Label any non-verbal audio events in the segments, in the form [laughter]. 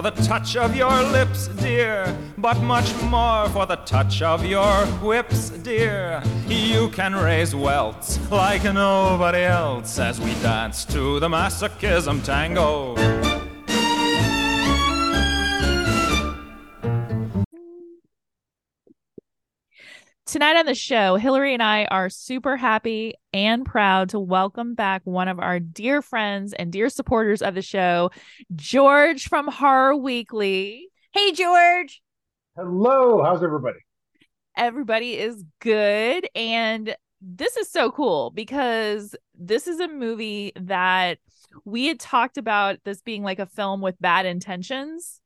for the touch of your lips, dear, but much more for the touch of your whips, dear. You can raise welts like nobody else as we dance to the masochism tango. Tonight on the show, Hillary and I are super happy and proud to welcome back one of our dear friends and dear supporters of the show, George from Horror Weekly. Hey, George. Hello. How's everybody? Everybody is good. And this is so cool because this is a movie that we had talked about this being like a film with bad intentions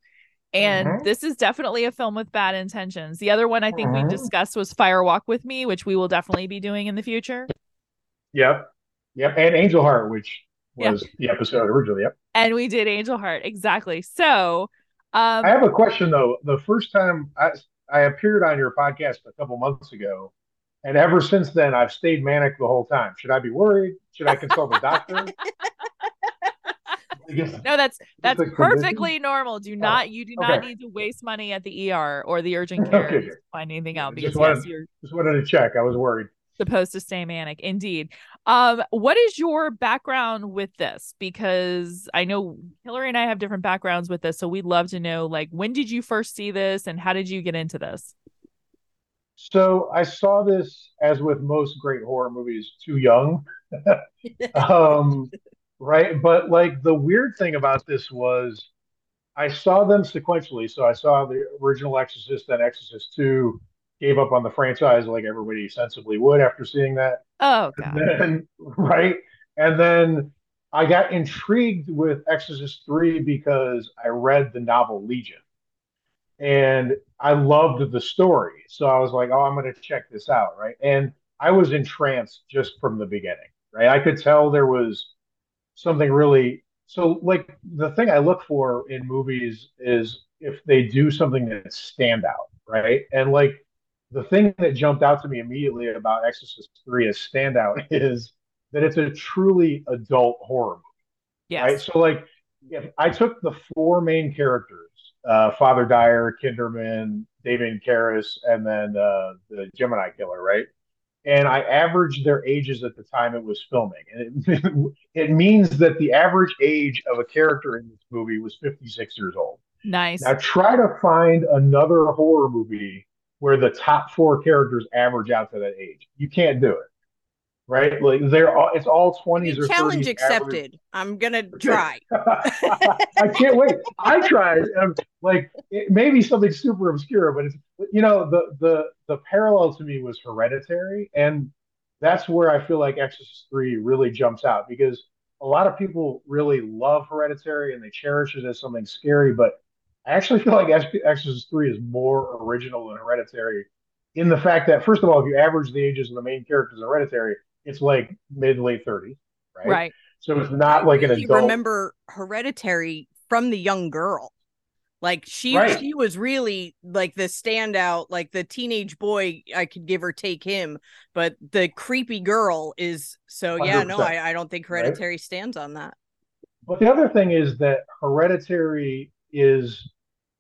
and Mhm. this is definitely a film with bad intentions. The other one I think Mhm. we discussed was Fire Walk with Me, which we will definitely be doing in the future. Yep. Yep. And Angel Heart, which was the episode originally. Yep. And we did Angel Heart. Exactly. So, um I have a question though. The first time I I appeared on your podcast a couple months ago, and ever since then I've stayed manic the whole time. Should I be worried? Should I consult a doctor? [laughs] No, that's that's perfectly normal. Do not you do not okay. need to waste money at the ER or the urgent [laughs] care Okay, to find anything out Just because wanted- yes, you're Just wanted to check. I was worried. supposed to stay manic indeed um what is your background with this because i know hillary and i have different backgrounds with this so we'd love to know like when did you first see this and how did you get into this So I saw this as with most great horror movies, too young. [laughs] [laughs] um, right? But like the weird thing about this was I saw them sequentially. So I saw the original Exorcist, then Exorcist 2, gave up on the franchise like everybody sensibly would after seeing that. oh And god then, [laughs] right? And then I got intrigued with Exorcist 3 because I read the novel Legion and I loved the story. So I was like, oh, I'm going to check this out, right? And I was entranced just from the beginning, right? I could tell there was something really so like the thing I look for in movies is if they do something that's standout, right? And like the thing that jumped out to me immediately about Exorcist 3 as standout [laughs] is that it's a truly adult horror movie, right? So like if I took the four main characters, uh, Father Dyer, Kinderman, David Karras, and then uh, the Gemini Killer, right? And I averaged their ages at the time it was filming, and it, [laughs] it means that the average age of a character in this movie was 56 years old. nice Now try to find another horror movie where the top four characters average out to that age. You can't do it, right? Like they're all it's all 20s or Challenge 30s average. accepted. I'm gonna [laughs] try. [laughs] I can't wait. I tried. Um, like it may be something super obscure, but it's you know the the the parallel to me was Hereditary, and that's where I feel like Exorcist Three really jumps out because a lot of people really love Hereditary and they cherish it as something scary, but I actually feel like Ex- Exorcist Three is more original than Hereditary in the fact that first of all, if you average the ages of the main characters in Hereditary, it's like mid late 30s, right? right So it's not like an really adult. remember Hereditary from the young girl. Like she Right. she was really like the standout, like the teenage boy. I could give or take him, but the creepy girl is so. Yeah, no, I, I don't think right? Hereditary stands on that. But the other thing is that Hereditary is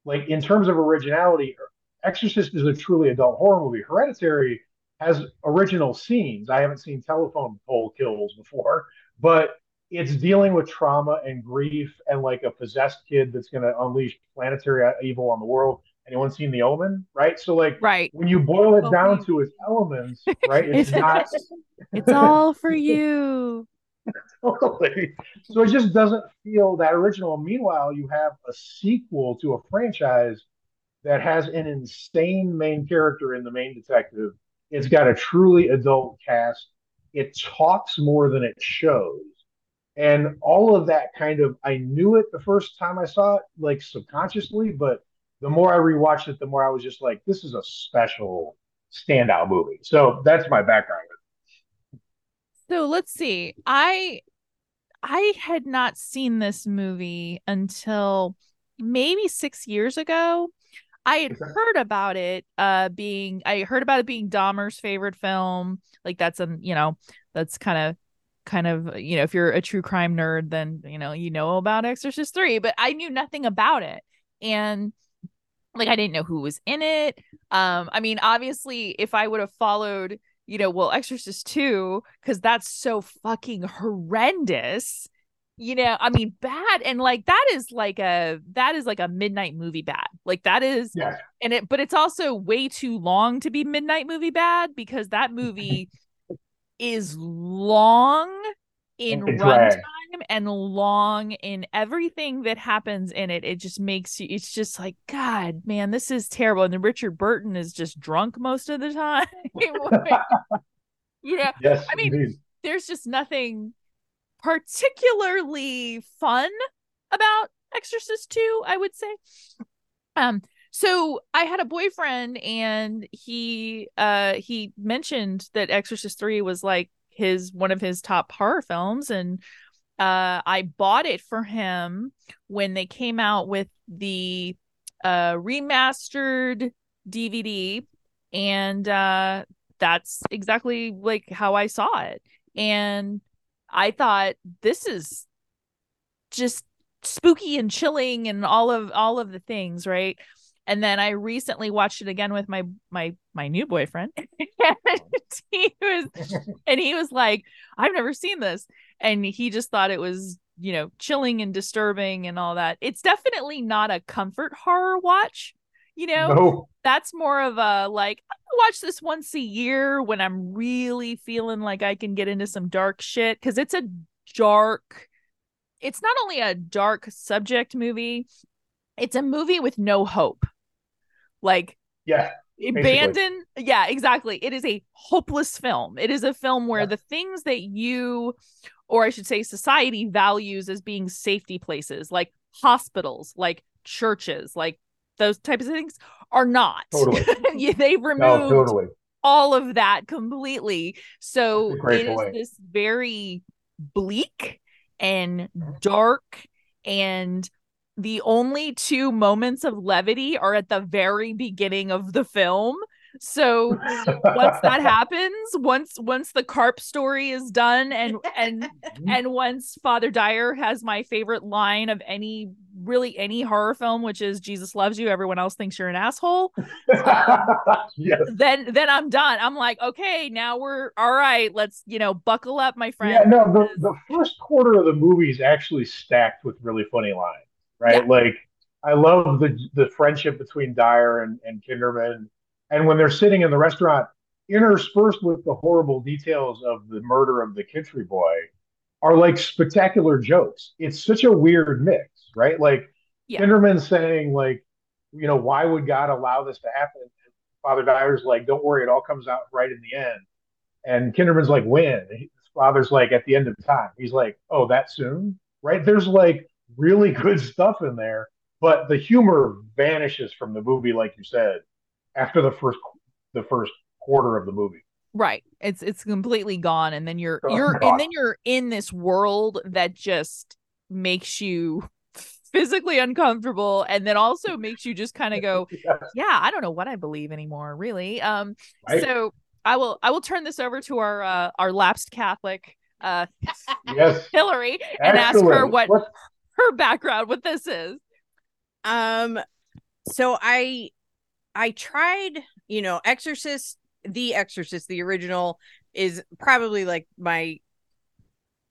like in terms of originality, Exorcist is a truly adult horror movie. Hereditary has original scenes. I haven't seen telephone pole kills before, but it's dealing with trauma and grief and like a possessed kid that's going to unleash planetary evil on the world. Anyone seen The Omen? Right. So like right when you boil it Oh, down to its elements, [laughs] right? It's not [laughs] it's all for [laughs] you Totally. So it just doesn't feel that original. Meanwhile, you have a sequel to a franchise that has an insane main character in the main detective. It's got a truly adult cast. It talks more than it shows. And all of that kind of, I knew it the first time I saw it, like subconsciously, but the more I rewatched it, the more I was just like, this is a special standout movie. So that's my background. So let's see. I I had not seen this movie until maybe 6 years ago. I had heard about it uh being I heard about it being Dahmer's favorite film. Like that's a, you know, that's kind of kind of, you know, if you're a true crime nerd then, you know, you know about Exorcist 3, but I knew nothing about it. and like I didn't know who was in it. Um, I mean, obviously, if I would have followed, you know, well, Exorcist 2, because that's so fucking horrendous. You know, I mean, bad and like that is like a that is like a midnight movie bad. Like that is Yeah. and it but it's also way too long to be midnight movie bad because that [laughs] movie is long in And it drags. runtime and long in everything that happens in it. It just makes you it's just like, God, man, this is terrible. And then Richard Burton is just drunk most of the [laughs] time. [laughs] you know, Yes. I mean, indeed. there's just nothing particularly fun about Exorcist 2, I would say. Um so I had a boyfriend and he uh he mentioned that Exorcist 3 was like his one of his top horror films. And uh I bought it for him when they came out with the uh remastered DVD and uh that's exactly like how I saw it. And I thought this is just spooky and chilling and all of all of the things, right? And then I recently watched it again with my my my new boyfriend. and [laughs] he was [laughs] and he was like, I've never seen this. And he just thought it was, you know, chilling and disturbing and all that. It's definitely not a comfort horror watch, you know no. that's more of a like watch this once a year when I'm really feeling like I can get into some dark shit because it's a dark it's not only a dark subject movie it's a movie with no hope like Yeah. abandon yeah exactly it is a hopeless film it is a film where Yeah. the things that you or i should say society values as being safety places like hospitals like churches like those types of things are not Totally. [laughs] Yeah, they've No, removed totally. all of that completely so That's a great it is this very bleak and dark and the only two moments of levity are at the very beginning of the film so once that [laughs] happens once once the carp story is done and and mm-hmm. and once father dyer has my favorite line of any really any horror film which is jesus loves you everyone else thinks you're an asshole [laughs] yes. then then i'm done i'm like okay now we're all right let's you know buckle up my friend Yeah, no, the, the first quarter of the movie is actually stacked with really funny lines, right? Yeah. Like, I love the the friendship between Dyer and, and Kinderman. And when they're sitting in the restaurant, interspersed with the horrible details of the murder of the Kintry boy, are like spectacular jokes. It's such a weird mix, right? Like, Yeah. Kinderman saying, like, you know, why would God allow this to happen? And Father Dyer's like, don't worry, it all comes out right in the end. And Kinderman's like, when? His father's like, at the end of time. He's like, oh, that soon? Right? There's like really [laughs] good stuff in there, but the humor vanishes from the movie, like you said, after the first the first quarter of the movie. right it's it's completely gone and then you're Gone. you're and then you're in this world that just makes you physically uncomfortable and then also [laughs] makes you just kind of go Yes, yeah i don't know what i believe anymore really um right? so i will i will turn this over to our uh our lapsed catholic uh yes. [laughs] hillary and ask her what What- her background with this is Um, so I I tried, you know, Exorcist, The Exorcist, the original is probably like my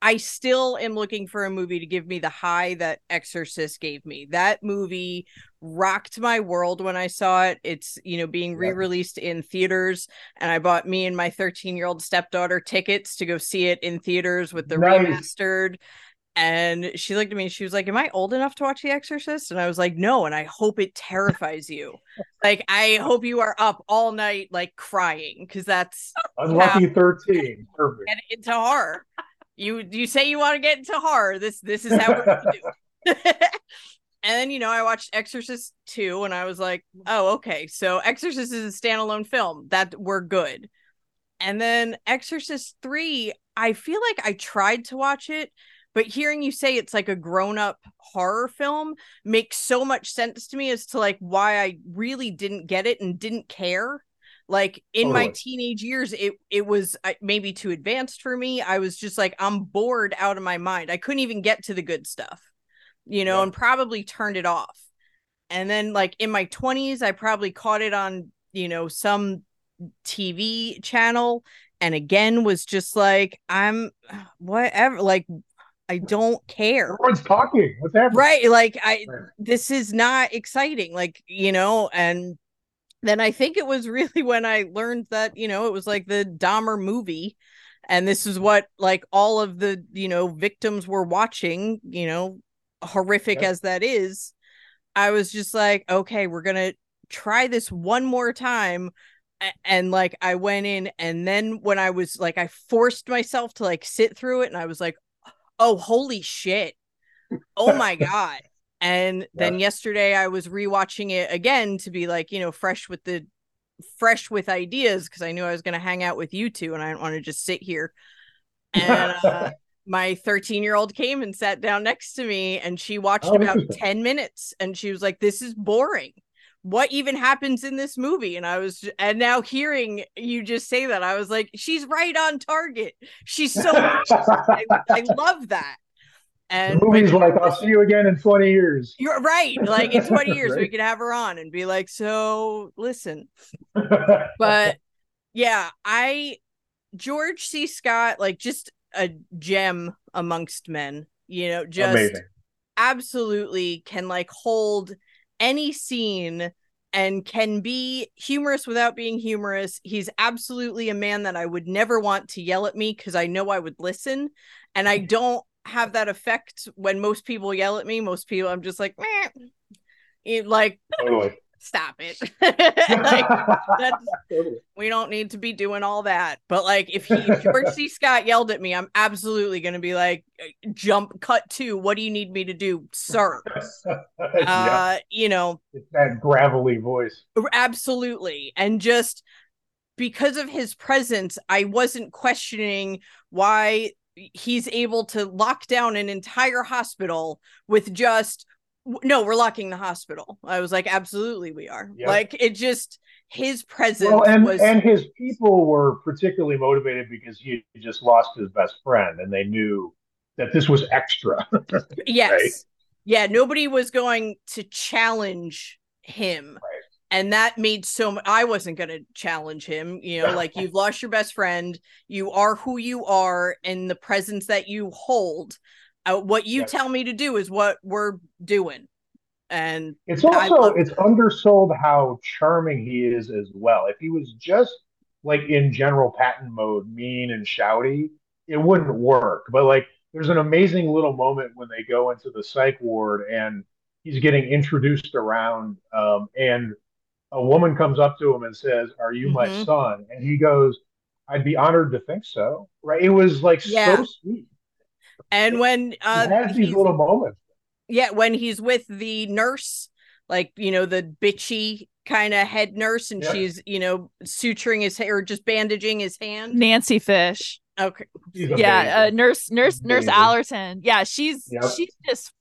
I still am looking for a movie to give me the high that Exorcist gave me. That movie rocked my world when I saw it. It's, you know, being re-released in theaters and I bought me and my 13-year-old stepdaughter tickets to go see it in theaters with the Nice. remastered and she looked at me and she was like, Am I old enough to watch The Exorcist? And I was like, No. And I hope it terrifies you. like, I hope you are up all night, like crying, because that's Unlucky 13. Perfect. get into horror. You you say you want to get into horror. This this is how we're gonna do. [laughs] and then you know, I watched Exorcist 2 and I was like, oh, okay. So Exorcist is a standalone film. That we're good. And then Exorcist 3, I feel like I tried to watch it, but hearing you say it's like a grown-up horror film makes so much sense to me as to like why I really didn't get it and didn't care. Like in my teenage years, it it was maybe too advanced for me. I was just like, I'm bored out of my mind. I couldn't even get to the good stuff, you know, Yeah. and probably turned it off. and then like in my 20s I probably caught it on, you know, some TV channel and again was just like I'm [sighs] whatever like I don't care. Everyone's talking. What's happening? Right. Like I this is not exciting. Like, you know, and then I think it was [laughs] really when I learned that, you know, it was like the Dahmer movie. And this is what like all of the, you know, victims were watching, you know, horrific yep. as that is. I was just like, okay, we're gonna try this one more time. And like I went in, and then when I was like, I forced myself to like sit through it, and I was like, oh holy shit. Oh my [laughs] god. And yeah. then yesterday i was rewatching it again to be like you know fresh with the fresh with ideas because i knew i was going to hang out with you two and i didn't want to just sit here. And uh, [laughs] my 13 year old came and sat down next to me and she watched oh, about 10 minutes and she was like this is boring what even happens in this movie? And i was and now hearing you just say that i was like she's right on target. She's so [laughs] I, I, love that. And the movie's like i'll see you again in 20 years. You're right. Like in 20 [laughs] years right? we could have her on and be like so listen. [laughs] But yeah i george c. Scott like just a gem amongst men you know just Amazing. absolutely can like hold any scene and can be humorous without being humorous. He's absolutely a man that I would never want to yell at me because I know I would listen. And I don't have that effect when most people yell at me. Most people, I'm just like, Meh. like, totally stop it. [laughs] like, [laughs] we don't need to be doing all that. But like, if he if George C. Scott yelled at me, I'm absolutely going to be like, jump, cut to. What do you need me to do, sir? [laughs] uh, you know, it's that gravelly voice. Absolutely, and just because of his presence, I wasn't questioning why he's able to lock down an entire hospital with just no we're locking the hospital i was like absolutely we are yep. like it just his presence well, and, was and his people were particularly motivated because he just lost his best friend and they knew that this was extra [laughs] yes right? yeah nobody was going to challenge him right. and that made so i wasn't going to challenge him you know like you've lost your best friend you are who you are and the presence that you hold uh, what you tell me to do is what we're doing. And it's also it's undersold how charming he is as well. If he was just like in general patton mode mean and shouty it wouldn't work. But like there's an amazing little moment when they go into the psych ward and he's getting introduced around um, and a woman comes up to him and says are you mm-hmm. my son? And he goes i'd be honored to think so. Right? It was like yeah. so sweet and when uh, he has these little moments. Yeah, when he's with the nurse, like you know, the bitchy kind of head nurse, and she's you know suturing his hair or just bandaging his hand. Nancy Fish. Okay. Yeah, uh, nurse nurse nurse Allerton. Yeah, she's yep. she's just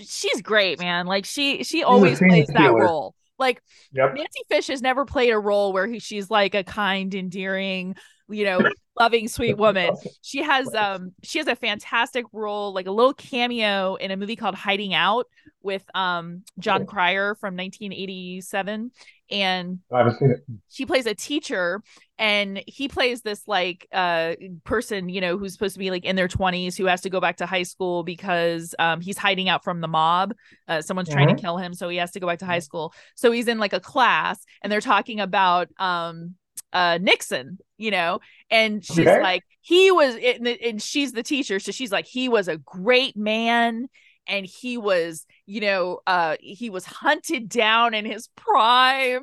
she's great, man. Like she she always plays that role. Like yep. Nancy Fish has never played a role where he, she's like a kind, endearing, you know, loving sweet woman. She has um she has a fantastic role, like a little cameo in a movie called Hiding Out with um Jon Cryer from 1987 and I haven't seen it. She plays a teacher and he plays this like uh person, you know, who's supposed to be like in their 20s who has to go back to high school because um he's hiding out from the mob. Uh, someone's mm-hmm. trying to mm-hmm. kill him, so he has to go back to high school. So he's in like a class and they're talking about um uh Nixon, you know, and she's okay. like, he was, and she's the teacher, so she's like, he was a great man, and he was, you know, uh, he was hunted down in his prime,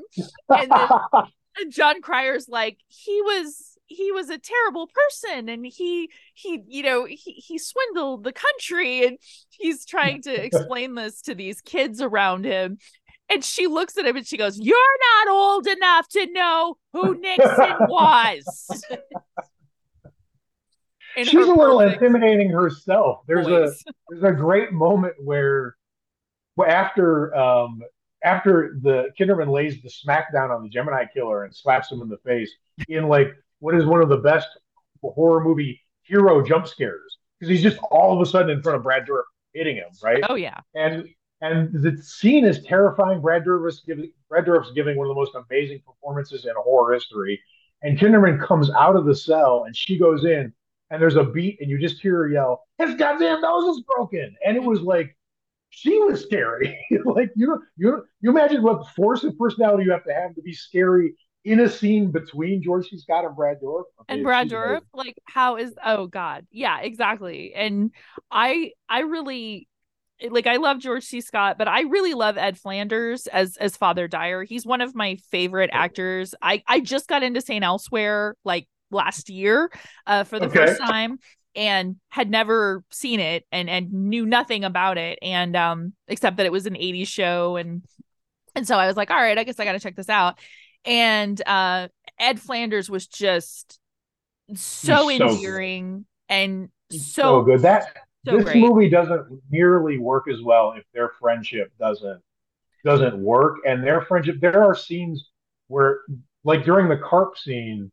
and then [laughs] Jon Cryer's like, he was. He was a terrible person and he he you know he, he swindled the country and he's trying to [laughs] explain this to these kids around him and she looks at him and she goes, You're not old enough to know who [laughs] Nixon was. [laughs] She's a little intimidating herself. There's voice. a [laughs] there's a great moment where after um after the Kinderman lays the smackdown on the Gemini killer and slaps him in the face in like what is one of the best horror movie hero jump scares because he's just all of a sudden in front of Brad Dourif hitting him, right? Oh yeah. And And the scene is terrifying. Brad Dourif's giving Brad Dourif's giving one of the most amazing performances in horror history. And Kinderman comes out of the cell and she goes in and there's a beat and you just hear her yell, his goddamn nose is broken. And it was like she was scary. [laughs] like you you you imagine what force of personality you have to have to be scary in a scene between George C. Scott and Brad Dourif. Okay, and Brad Dourif, like how is oh god. Yeah, exactly. And I I really like I love George C. Scott, but I really love Ed Flanders as as Father Dyer. He's one of my favorite actors. I I just got into St. Elsewhere like last year uh, for the okay. first time and had never seen it and and knew nothing about it and um except that it was an 80s show and and so I was like all right I guess I got to check this out and uh Ed Flanders was just so, so endearing good. and so, so, good that so this great. movie doesn't nearly work as well if their friendship doesn't doesn't work and their friendship there are scenes where like during the carp scene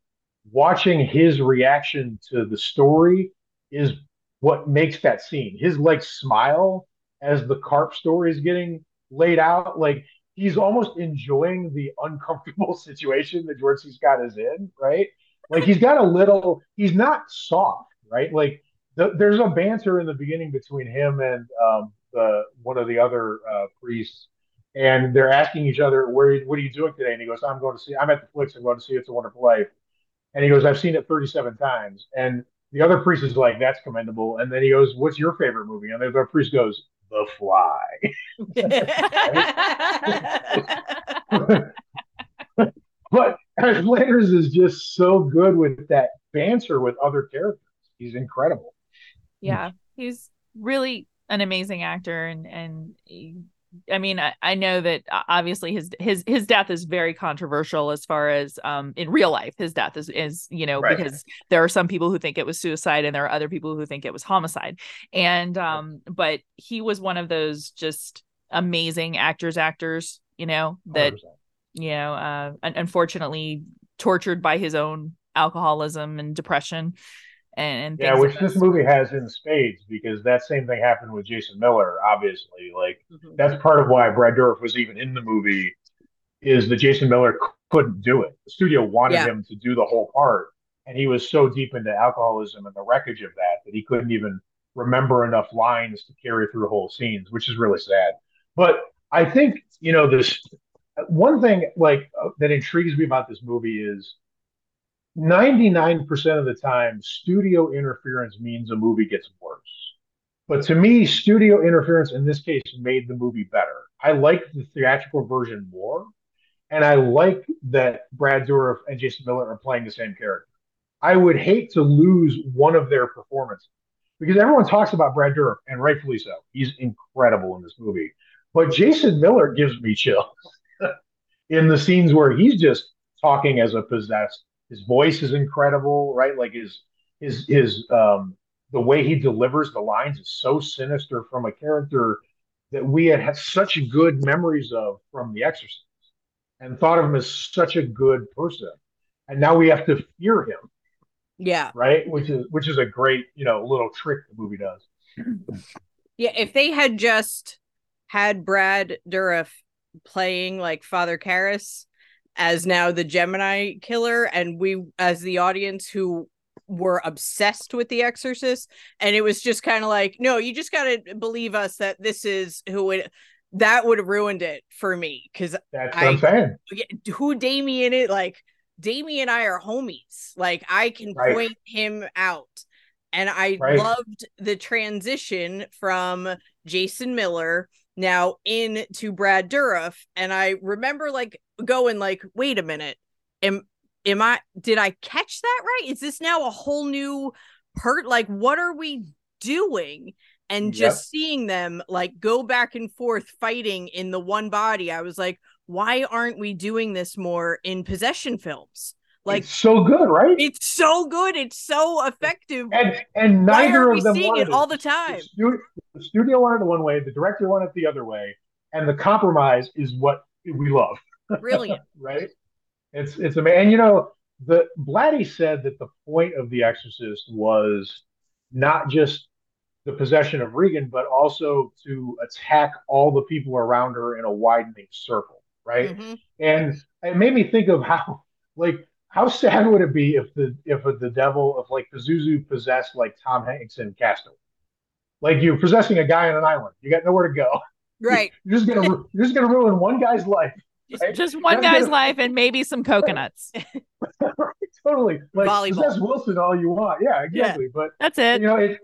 watching his reaction to the story is what makes that scene. His like smile as the carp story is getting laid out, like he's almost enjoying the uncomfortable [laughs] situation that George C. Scott is in, right? Like he's got a little, he's not soft, right? Like the, there's a banter in the beginning between him and um, the one of the other uh, priests, and they're asking each other, "Where, what are you doing today?" And he goes, "I'm going to see. I'm at the Flicks. I'm going to see It's a Wonderful Life." And he goes, I've seen it 37 times. And the other priest is like, that's commendable. And then he goes, What's your favorite movie? And the other priest goes, The Fly. [laughs] but Flanders is just so good with that banter with other characters. He's incredible. Yeah, he's really an amazing actor and and I mean, I, I, know that uh, obviously his his his death is very controversial as far as um in real life. His death is is you know right. because there are some people who think it was suicide and there are other people who think it was homicide. And um, but he was one of those just amazing actors, actors, you know that 100%. you know uh, unfortunately tortured by his own alcoholism and depression and, yeah, which this movie has in spades because that same thing happened with Jason Miller. Obviously, like mm-hmm. that's part of why Brad Dourif was even in the movie. Is that Jason Miller couldn't do it? The studio wanted yeah. him to do the whole part, and he was so deep into alcoholism and the wreckage of that that he couldn't even remember enough lines to carry through whole scenes, which is really sad. But I think you know this one thing like uh, that intrigues me about this movie is 99% of the time, studio interference means a movie gets worse. But to me, studio interference in this case made the movie better. I like the theatrical version more. And I like that Brad Dourif and Jason Miller are playing the same character. I would hate to lose one of their performances because everyone talks about Brad Dourif, and rightfully so. He's incredible in this movie. But Jason Miller gives me chills [laughs] in the scenes where he's just talking as a possessed his voice is incredible, right? Like his his his um the way he delivers the lines is so sinister from a character that we had had such good memories of from The Exorcist and thought of him as such a good person. And now we have to fear him. Yeah. Right? Which is which is a great, you know, little trick the movie does. [clears throat] Yeah, if they had just had Brad Dourif playing like Father Karras, as now the Gemini killer, and we as the audience who were obsessed with The Exorcist, and it was just kind of like, no, you just gotta believe us that this is who it that would have ruined it for me because that's what I, am saying. Who Damien it like Damien and I are homies. Like I can right. point him out. And I right. loved the transition from Jason Miller now into Brad Dourif. And I remember like going like, wait a minute, am am I did I catch that right? Is this now a whole new part? Like, what are we doing? And just yep. seeing them like go back and forth fighting in the one body, I was like, why aren't we doing this more in possession films? Like it's so good, right? It's so good. It's so effective. And and neither of them seeing it all the time. The studio, the studio wanted it one way, the director wanted it the other way, and the compromise is what we love. Brilliant. [laughs] right? It's it's amazing. And you know, the Blatty said that the point of The Exorcist was not just the possession of Regan, but also to attack all the people around her in a widening circle, right? Mhm. And it made me think of how, like, how sad would it be if the if the devil if like Pazuzu possessed like Tom Hanks in Castaway? Like you're possessing a guy on an island, you got nowhere to go. [laughs] Right. You're just gonna you're just gonna ruin one guy's life. Just, Right? just one That's guy's gonna- life and maybe some coconuts. [laughs] totally. Like Volleyball. possess Wilson all you want. Yeah, exactly. But That's it. you know, it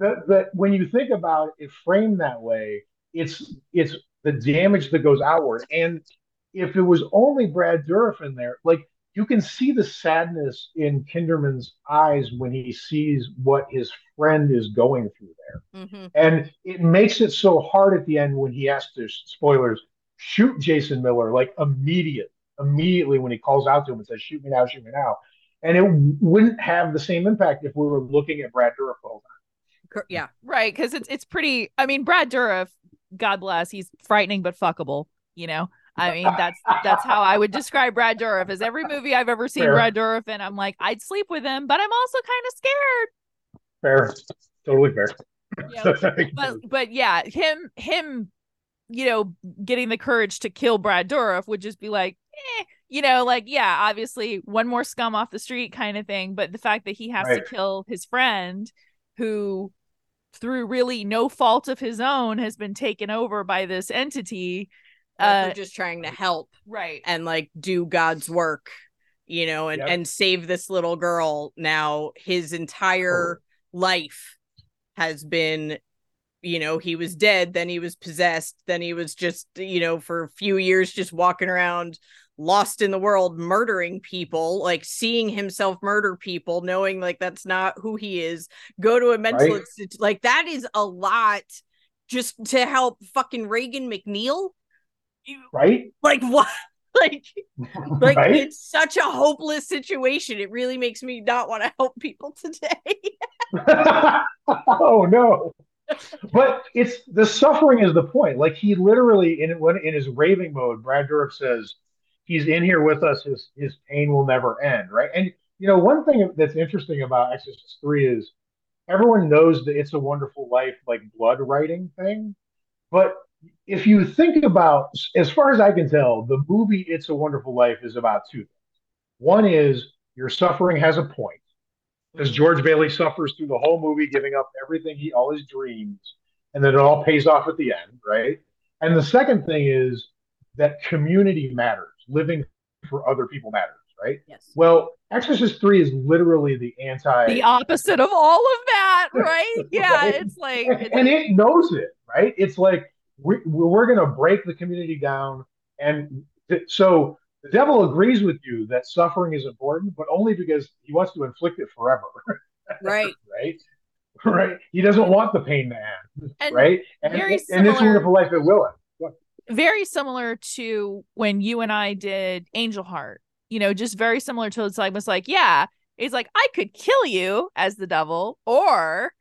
that that when you think about it framed that way, it's it's the damage that goes outward. And if it was only Brad Dourif in there, like you can see the sadness in Kinderman's eyes when he sees what his friend is going through there. Mm-hmm. And it makes it so hard at the end when he has to spoilers shoot Jason Miller like immediate, immediately when he calls out to him and says, "Shoot me now, shoot me now," and it wouldn't have the same impact if we were looking at Brad Dourif the whole time. Yeah. Right, because it's it's pretty. I mean, Brad Dourif, God bless, he's frightening but fuckable. You know, I mean, that's that's how I would describe Brad Dourif. Is every movie I've ever seen Fair. Brad Dourif and I'm like, I'd sleep with him, but I'm also kind of scared. Fair, totally fair. You know? But but yeah, him him, you know, getting the courage to kill Brad Dourif would just be like, eh, you know, like yeah, obviously one more scum off the street kind of thing. But the fact that he has Right. to kill his friend, who through really no fault of his own has been taken over by this entity. Or Uh, they're just trying to help right. and like do God's work, you know, and Yep. and save this little girl. Now his entire life has been you know he was dead then he was possessed then he was just you know for a few years just walking around lost in the world murdering people like seeing himself murder people knowing like that's not who he is go to a mental Right. institute like that is a lot just to help fucking Regan MacNeil right? like what [laughs] like [laughs] like right? it's such a hopeless situation it really makes me not want to help people [laughs] today oh no. But it's the suffering is the point. Like he literally in when in his raving mode, Brad Dourif says he's in here with us. His his pain will never end, right? And you know one thing that's interesting about Exorcist Three is everyone knows that "It's a Wonderful Life" like blood writing thing, but if you think about, as far as I can tell, the movie "It's a Wonderful Life" is about two things. One is your suffering has a point because George Bailey suffers through the whole movie, giving up everything he, all his dreams, and then it all pays off at the end, right? And the second thing is that community matters, living for other people matters, right? yes Well, Exorcist Three is literally the anti, The opposite of all of that, [laughs] right? Yeah, Right. it's like and, it's- and it knows it, right? It's like we, we're going to break the community down, and th- so the devil agrees with you that suffering is important, but only because he wants to inflict it forever, [laughs] right right? Right? He doesn't want the pain to end, and right? And, very and it's a similar- wonderful life it will end. very similar to when you and I did Angel Heart. You know, just very similar to it's like was like, yeah, it's like I could kill you as the devil, or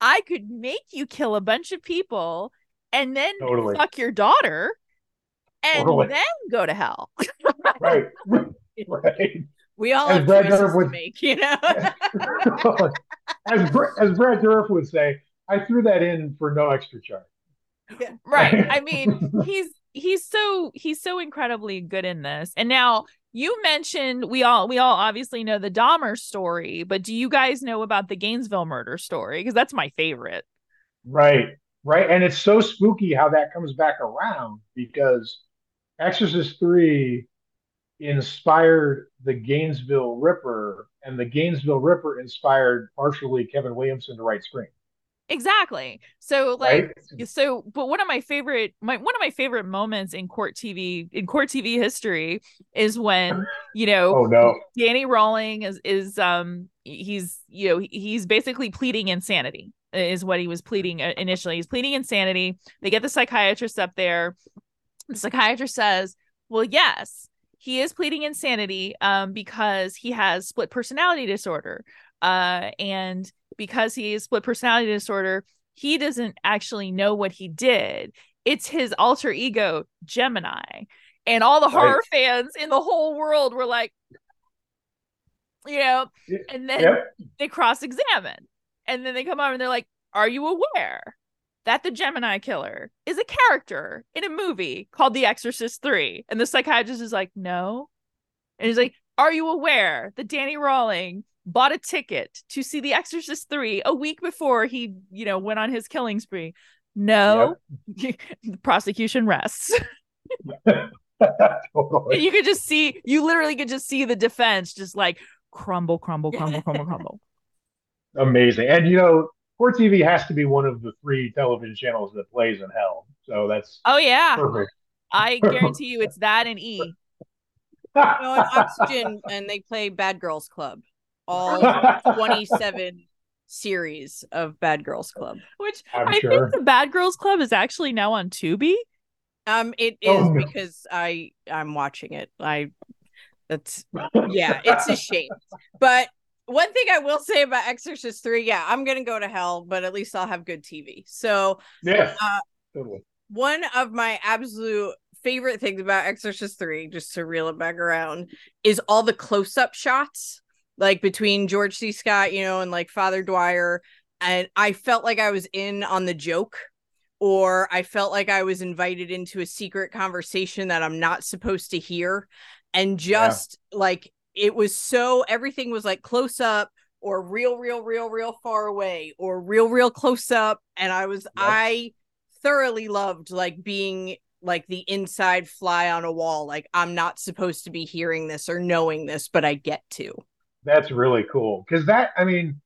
I could make you kill a bunch of people and then Totally. fuck your daughter and Totally. then go to hell. [laughs] Right? [laughs] right. we all As have Brad choices Dourif to would- make you know [laughs] as, as Brad Dourif would say, I threw that in for no extra charge. right. I mean, he's he's so he's so incredibly good in this. And now you mentioned we all we all obviously know the Dahmer story, but do you guys know about the Gainesville murder story? Because that's my favorite. Right, right. And it's so spooky how that comes back around because Exorcist 3 inspired the Gainesville Ripper, and the Gainesville Ripper inspired partially Kevin Williamson to write Scream. Exactly. So like Right? so but one of my favorite my one of my favorite moments in court TV in court TV history is when, you know, [laughs] Oh no. Danny Rolling is is um he's you know he's basically pleading insanity is what he was pleading uh, initially. He's pleading insanity. They get the psychiatrist up there. The psychiatrist says, "Well, yes, he is pleading insanity um because he has split personality disorder. Uh and because he has split personality disorder, he doesn't actually know what he did. It's his alter ego, Gemini." And all the horror Right. fans in the whole world were like, you know, and then Yep. they cross examine. And then they come over and they're like, Are you aware that the Gemini killer is a character in a movie called The Exorcist 3? And the psychiatrist is like, No. And he's like, Are you aware that Danny Rolling bought a ticket to see The Exorcist 3 a week before he, you know, went on his killing spree? No. [laughs] the prosecution rests. [laughs] [laughs] totally. you could just see, you literally could just see the defense just like crumble, crumble, crumble, crumble, crumble. Amazing. And you know, Court TV has to be one of the three television channels that plays in hell. So that's Oh yeah. perfect. I [laughs] guarantee you it's that and E. [laughs] No, and Oxygen, and they play Bad Girls Club. All [laughs] 27 series of Bad Girls Club. Which I'm I sure. think the Bad Girls Club is actually now on Tubi. Um, it is Oh, no. because I I'm watching it. I that's yeah, it's a shame. But one thing I will say about Exorcist 3, yeah, I'm gonna go to hell, but at least I'll have good TV. So Yeah. Uh, totally. one of my absolute favorite things about Exorcist 3, just to reel it back around, is all the close-up shots, like between George C. Scott, you know, and like Father Dyer. And I felt like I was in on the joke, or I felt like I was invited into a secret conversation that I'm not supposed to hear. And just like it was so everything was like close up or real, real, real, real far away or real, real close up. And I was, I thoroughly loved like being like the inside fly on a wall. Like I'm not supposed to be hearing this or knowing this, but I get to. That's really cool. Because that, I mean,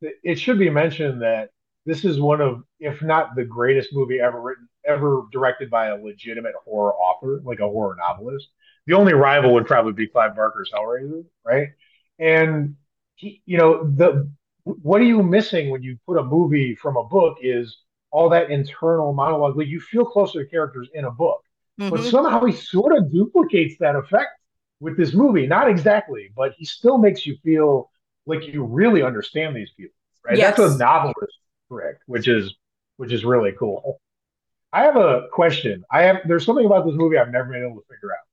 it should be mentioned that this is one of, if not the greatest movie ever written, ever directed by a legitimate horror author, like a horror novelist. The only rival would probably be Clive Barker's Hellraiser, right? And he, you know, the what are you missing when you put a movie from a book is all that internal monologue. Like you feel closer to characters in a book, but Mhm. somehow he sort of duplicates that effect with this movie. Not exactly, but he still makes you feel like you really understand these people, right? Yes. That's a novelist trick, which is which is really cool. I have a question. I have there's something about this movie I've never been able to figure out.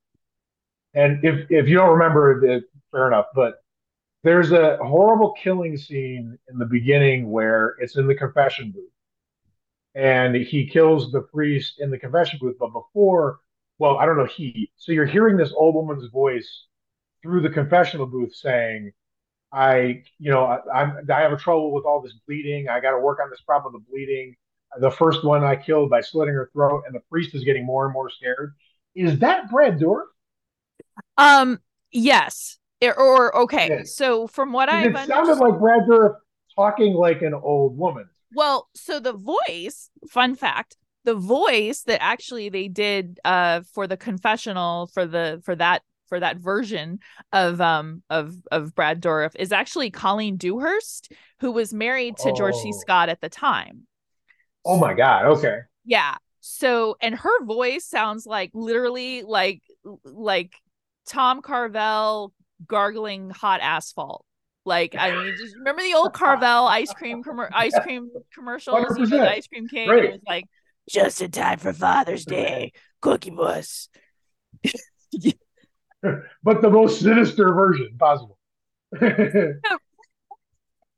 And if if you don't remember it, fair enough, but there's a horrible killing scene in the beginning where it's in the confession booth and he kills the priest in the confession booth. But before, well, I don't know, he, so you're hearing this old woman's voice through the confessional booth saying, I, you know, I, I'm, I have a trouble with all this bleeding. I got to work on this problem of the bleeding. The first one I killed by slitting her throat, and the priest is getting more and more scared. Is that Brad Dourif? Um, yes. Or, or okay. Yeah. So from what I've It sounded like Brad Dourif talking like an old woman. well, so the voice, fun fact, the voice that actually they did uh for the confessional for the for that for that version of um of of Brad Dourif is actually Colleen Dewhurst, who was married to George C. Oh. Scott at the time. Oh my God. Okay. Yeah. So and her voice sounds like literally like like Tom Carvel gargling hot asphalt. Like I mean, just remember the old [laughs] Carvel ice cream commer- ice cream commercials. You the ice cream cake. Right. It was like just in time for Father's Day, Cookie Puss. [laughs] But the most sinister version possible. [laughs]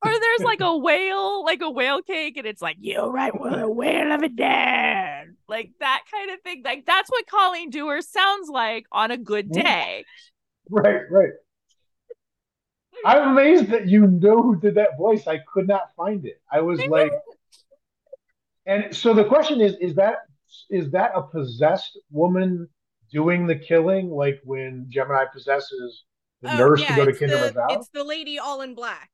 Or there's like a whale, like a whale cake, and it's like, you right with a whale of a dad. Like that kind of thing. Like that's what Colleen Dewhurst sounds like on a good mm-hmm. day. right, right. [laughs] I'm amazed that you know who did that voice. I could not find it. I was like, and so the question is: is that is that a possessed woman doing the killing, like when Gemini possesses the Oh, nurse yeah, to go to it's Kingdom the, of Thou? It's the lady all in black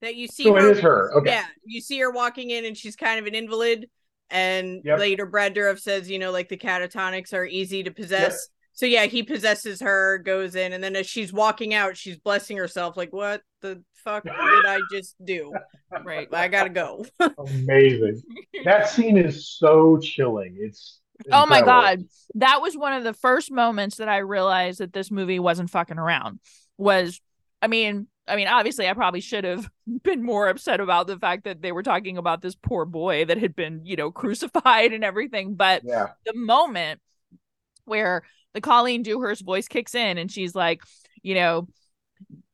that you see. So it her- is her. Okay. Yeah, you see her walking in, and she's kind of an invalid. And Yep. later, Brad Dourif says, you know, like the catatonics are easy to possess. So yeah, he possesses her, goes in, and then as she's walking out, she's blessing herself, like, "What the fuck did I just do? [laughs] Right. I gotta go." Amazing. That scene is so chilling. It's Oh my god. That was one of the first moments that I realized that this movie wasn't fucking around. Was I mean, I mean, obviously I probably should have [laughs] been more upset about the fact that they were talking about this poor boy that had been, you know, [laughs] crucified and everything, but Yeah. the moment where the Colleen Dewhurst voice kicks in and she's like, you know,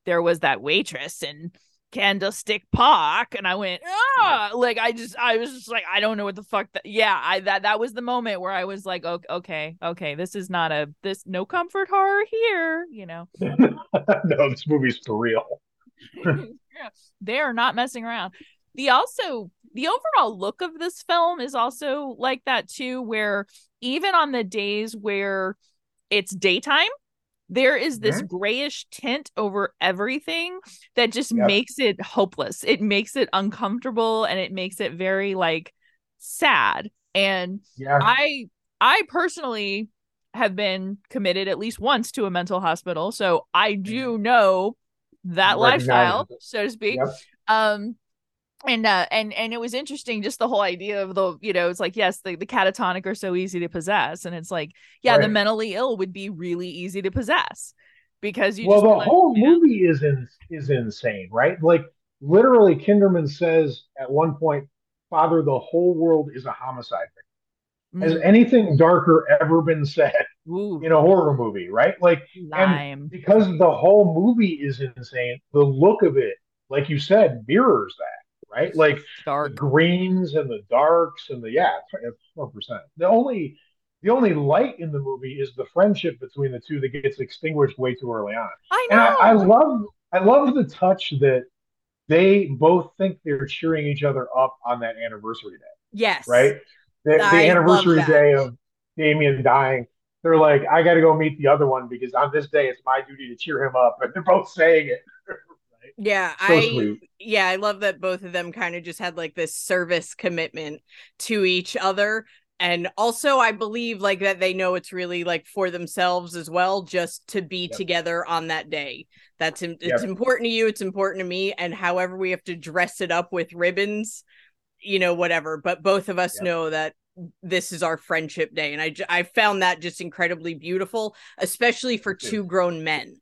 there was that waitress and Candlestick Park, and I went, ah, like I just, I was just like, I don't know what the fuck that. Yeah, I that that was the moment where I was like, okay, okay, okay, this is not a this no comfort horror here, you know. [laughs] no, this movie's for real. [laughs] they are not messing around. The also the overall look of this film is also like that too, where even on the days where it's daytime there is this mm-hmm. grayish tint over everything that just yep. makes it hopeless. It makes it uncomfortable and it makes it very like sad. And yeah. I I personally have been committed at least once to a mental hospital, so I do mm-hmm. know that lifestyle, so to speak. Yep. Um and uh and and it was interesting just the whole idea of the you know it's like yes the, the catatonic are so easy to possess and it's like yeah right. the mentally ill would be really easy to possess because you well the wanna, whole movie know? is in, is insane right like literally kinderman says at one point father the whole world is a homicide mm. has anything darker ever been said Ooh. in a horror movie right like and because the whole movie is insane the look of it like you said mirrors that right? Like Dark. the greens and the darks and the yeah, twelve percent. The only the only light in the movie is the friendship between the two that gets extinguished way too early on. I know. And I, I love I love the touch that they both think they're cheering each other up on that anniversary day. Yes. Right? The, the anniversary day of Damien dying. They're like, I got to go meet the other one because on this day it's my duty to cheer him up, and they're both saying it. Yeah, so I sweet. yeah, I love that both of them kind of just had like this service commitment to each other. And also I believe like that they know it's really like for themselves as well, just to be yep. together on that day. That's it's yep. important to you, it's important to me. And however we have to dress it up with ribbons, you know, whatever. But both of us yep. know that this is our friendship day and i i found that just incredibly beautiful especially for two grown men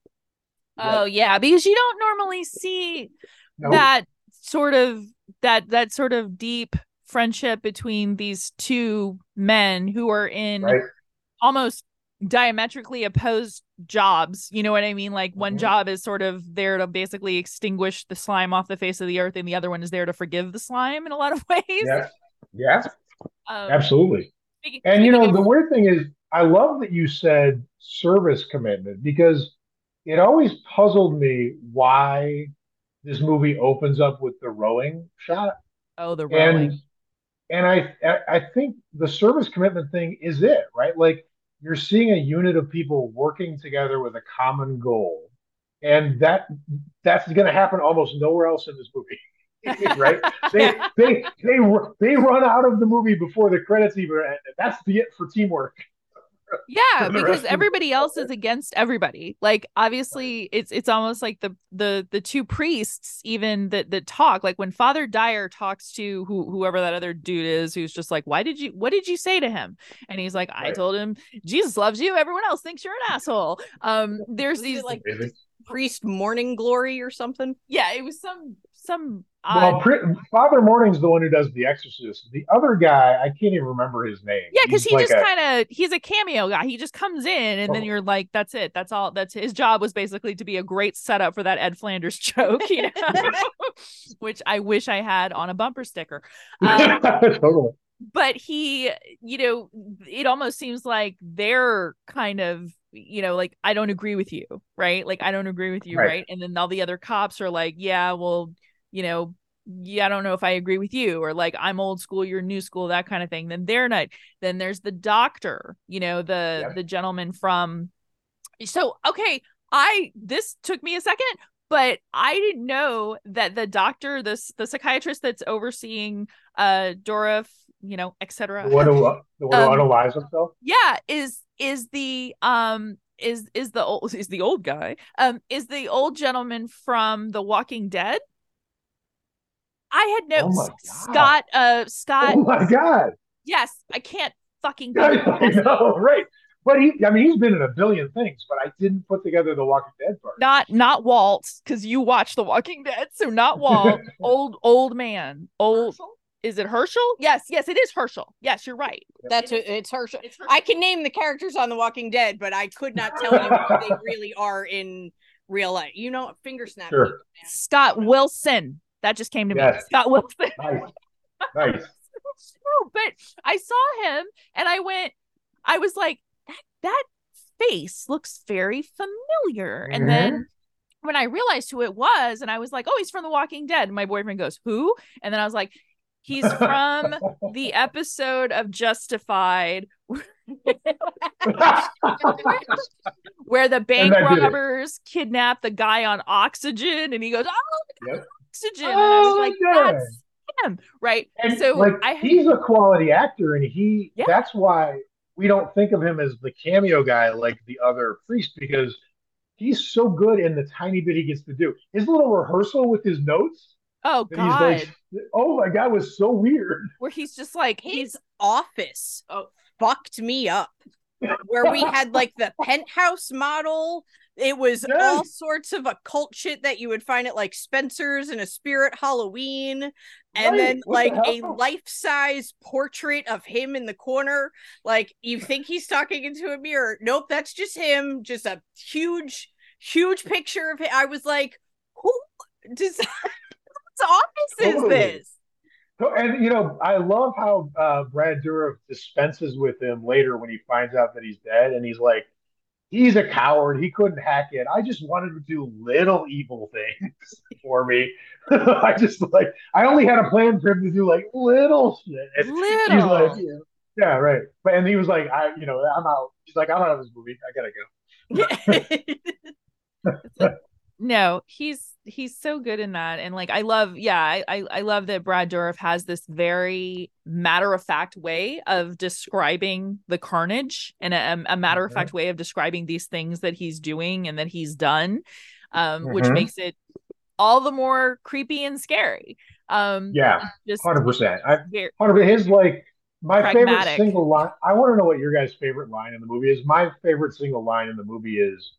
Oh yep. yeah, because you don't normally see nope. that sort of that that sort of deep friendship between these two men who are in right. almost diametrically opposed jobs. You know what I mean? Like one mm-hmm. job is sort of there to basically extinguish the slime off the face of the earth, and the other one is there to forgive the slime in a lot of [laughs] ways. Yeah, yeah, um, absolutely. Speaking, and speaking you know, of- the weird thing is, I love that you said service commitment because it always puzzled me why this movie opens up with the rowing shot. Oh, the rowing. And, and I I think the service commitment thing is it, right? Like you're seeing a unit of people working together with a common goal. And that that's going to happen almost nowhere else in this movie. [laughs] right? They, [laughs] they they they run out of the movie before the credits even. End. That's the it for teamwork yeah because everybody else is against everybody. Like obviously it's it's almost like the the the two priests even that that talk. Like when father dyer talks to who whoever that other dude is who's just like why did you what did you say to him? And he's like i told him jesus loves you. Everyone else thinks you're an asshole. Um there's these like priest morning glory or something? Yeah it was some some well, Pri- Father Morning's the one who does The Exorcist. The other guy, I can't even remember his name. Yeah, because he like just kind of he's a cameo guy. He just comes in, and oh. then you're like, "That's it. That's all. That's his job was basically to be a great setup for that Ed Flanders [laughs] joke." You know? [laughs] Which I wish I had on a bumper sticker. [laughs] Um, totally. But he, you know, it almost seems like they're kind of you know, like I don't agree with you, right? Like I don't agree with you, right? right? And then all the other cops are like, yeah, well, you know, yeah, I don't know if I agree with you, or like I'm old school, you're new school, that kind of thing. Then they're not. Then there's the doctor, you know, the yeah. the gentleman from. So okay, I this took me a second, but I didn't know that the doctor, this the psychiatrist that's overseeing uh Dora, you know, etc. The one who the one who um, unalives himself. Yeah, is is the um is is the old [laughs] is the old guy um is the old gentleman from The Walking Dead. I had no oh Scott. Uh, Scott. Oh my god. Yes, I can't fucking. [laughs] I, I know, right? But he, I mean, he's been in a billion things, but I didn't put together the Walking Dead part. Not, not Walt, because you watch the Walking Dead, so not Walt. [laughs] old, old man, old. Hershel? Is it Hershel? Yes, yes, it is Hershel. Yes, you're right. That's it, it's Hershel. It's Hershel. I can name the characters on The Walking Dead, but I could not tell you who they [laughs] really are in real life. You know, finger snap. Sure. Scott Wilson. That just came to me. Scott Wilson. [laughs] Nice. Nice. [laughs] but I saw him and I went, I was like, that that face looks very familiar. And then mm-hmm. when I realized who it was, and I was like, oh, he's from The Walking Dead. And my boyfriend goes, who? And then I was like, he's from [laughs] the episode of Justified where the bank I did it. robbers kidnap the guy on oxygen and he goes, oh, Yep. Oxygen. and I was Oh, like, yeah. that's him. Right. And so like I he's a quality actor, and he Yeah. that's why we don't think of him as the cameo guy like the other priest because he's so good in the tiny bit he gets to do. His little rehearsal with his notes Oh God. like, oh my god, was so weird. where he's just like His office oh, fucked me up. Where we had like the penthouse model. It was Yes. all sorts of occult shit that you would find at like Spencer's and a Spirit Halloween. And Right, then what the like a life-size portrait of him in the corner. Like you think he's talking into a mirror. Nope, that's just him. Just a huge, huge picture of him. I was like, who does [laughs] office is Totally. this? So, and you know, I love how uh, Brad Dourif dispenses with him later when he finds out that he's dead, and he's like, "He's a coward. He couldn't hack it. I just wanted to do little evil things [laughs] for me. [laughs] I just like I only had a plan for him to do like little shit." And He's little. like, yeah, yeah, right. But and he was like, "I, you know, I'm out." He's like, "I'm out of this movie. I gotta go." [laughs] no, he's he's so good in that. And like I love, yeah, I I, I love that Brad Dourif has this very matter of fact way of describing the carnage and a, a matter of fact way of describing these things that he's doing and that he's done. Um, which Mhm. makes it all the more creepy and scary. Um Yeah, just hundred percent. I very Part of his like my Pragmatic. favorite single line. I want to know what your guys' favorite line in the movie is. My favorite single line in the movie is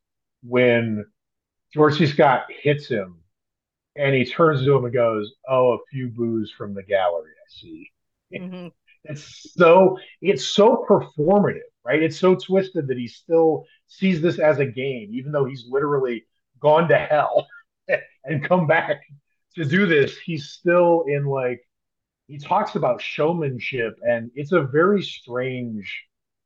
when George C. Scott hits him, and he turns to him and goes, "Oh, a few boos from the gallery, I see." Mhm. It's so it's so performative, right? It's so twisted that he still sees this as a game, even though he's literally gone to hell [laughs] and come back to do this. He's still in like he talks about showmanship, and it's a very strange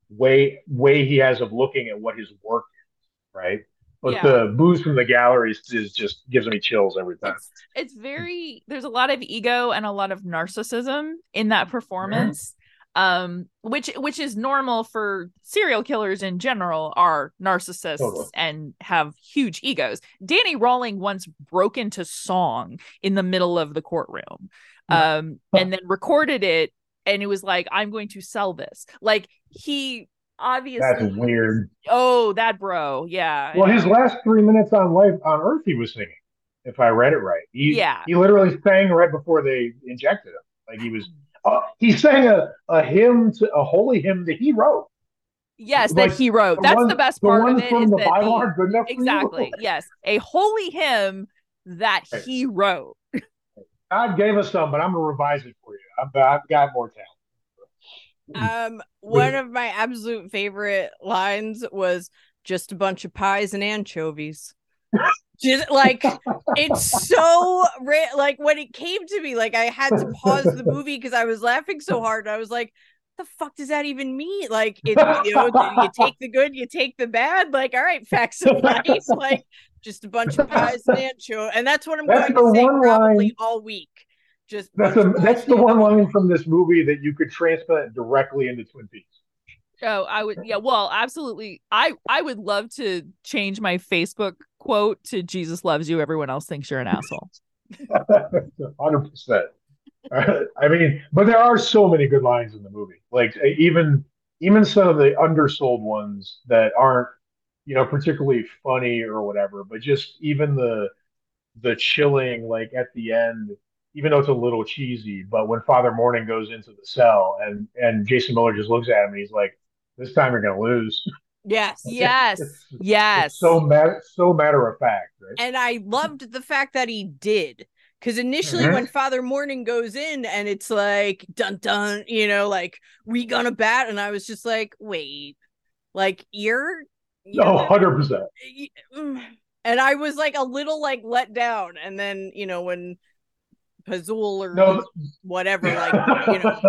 way way he has of looking at what his work is, right? But Yeah. the boos from the galleries is just gives me chills every time. it's it's very there's a lot of ego and a lot of narcissism in that performance um which which is normal for serial killers in general are narcissists Totally. and have huge egos danny Rolling once broke into song in the middle of the courtroom um and then recorded it and it was like i'm going to sell this like he obviously That's weird. oh that bro yeah Well, his last three minutes on life on Earth, he was singing. If I read it right, he Yeah. he literally sang right before they injected him. Like he was, uh, he sang a, a hymn to a holy hymn that he wrote. yes like, that he wrote The that's ones- the best part of it is the that Bible the- aren't good enough. for you? Exactly. Yes. A holy hymn that Right. he wrote. [laughs] God gave us some, but I'm gonna revise it for you. I've, I've got more talent. Um, one of my absolute favorite lines was just a bunch of pies and anchovies. [laughs] just like it's so ra- like when it came to me, like I had to pause the movie because I was laughing so hard. I was like, "The fuck does that even mean?" Like, it, you know, [laughs] you take the good, you take the bad. Like, all right, facts of life. Like, just a bunch of pies and anchovies, and that's what I'm That's going to say probably line- all week. Just That's a, that's the one line from this movie that you could transplant directly into Twin Peaks. Oh, I would yeah, well, absolutely. I I would love to change my Facebook quote to Jesus loves you, everyone else thinks you're an asshole. [laughs] Hundred percent. Uh, I mean, but there are so many good lines in the movie. Like uh, even even some of the undersold ones that aren't, you know, particularly funny or whatever. But just even the the chilling, like at the end, even though it's a little cheesy. But when Father Morning goes into the cell and and Jason Miller just looks at him, and he's like, "This time you're gonna lose." [laughs] Yes. Yes. It's- Yes. It's so matter so matter of fact, right? and I loved the fact that he did. Because initially, Mhm. when Father Morning goes in and it's like dun dun, you know, like we gonna bat, and I was just like, wait, like you're, Oh, 100 percent. mm. and I was like a little like let down. And then you know when Pazul or No. whatever like [laughs] you know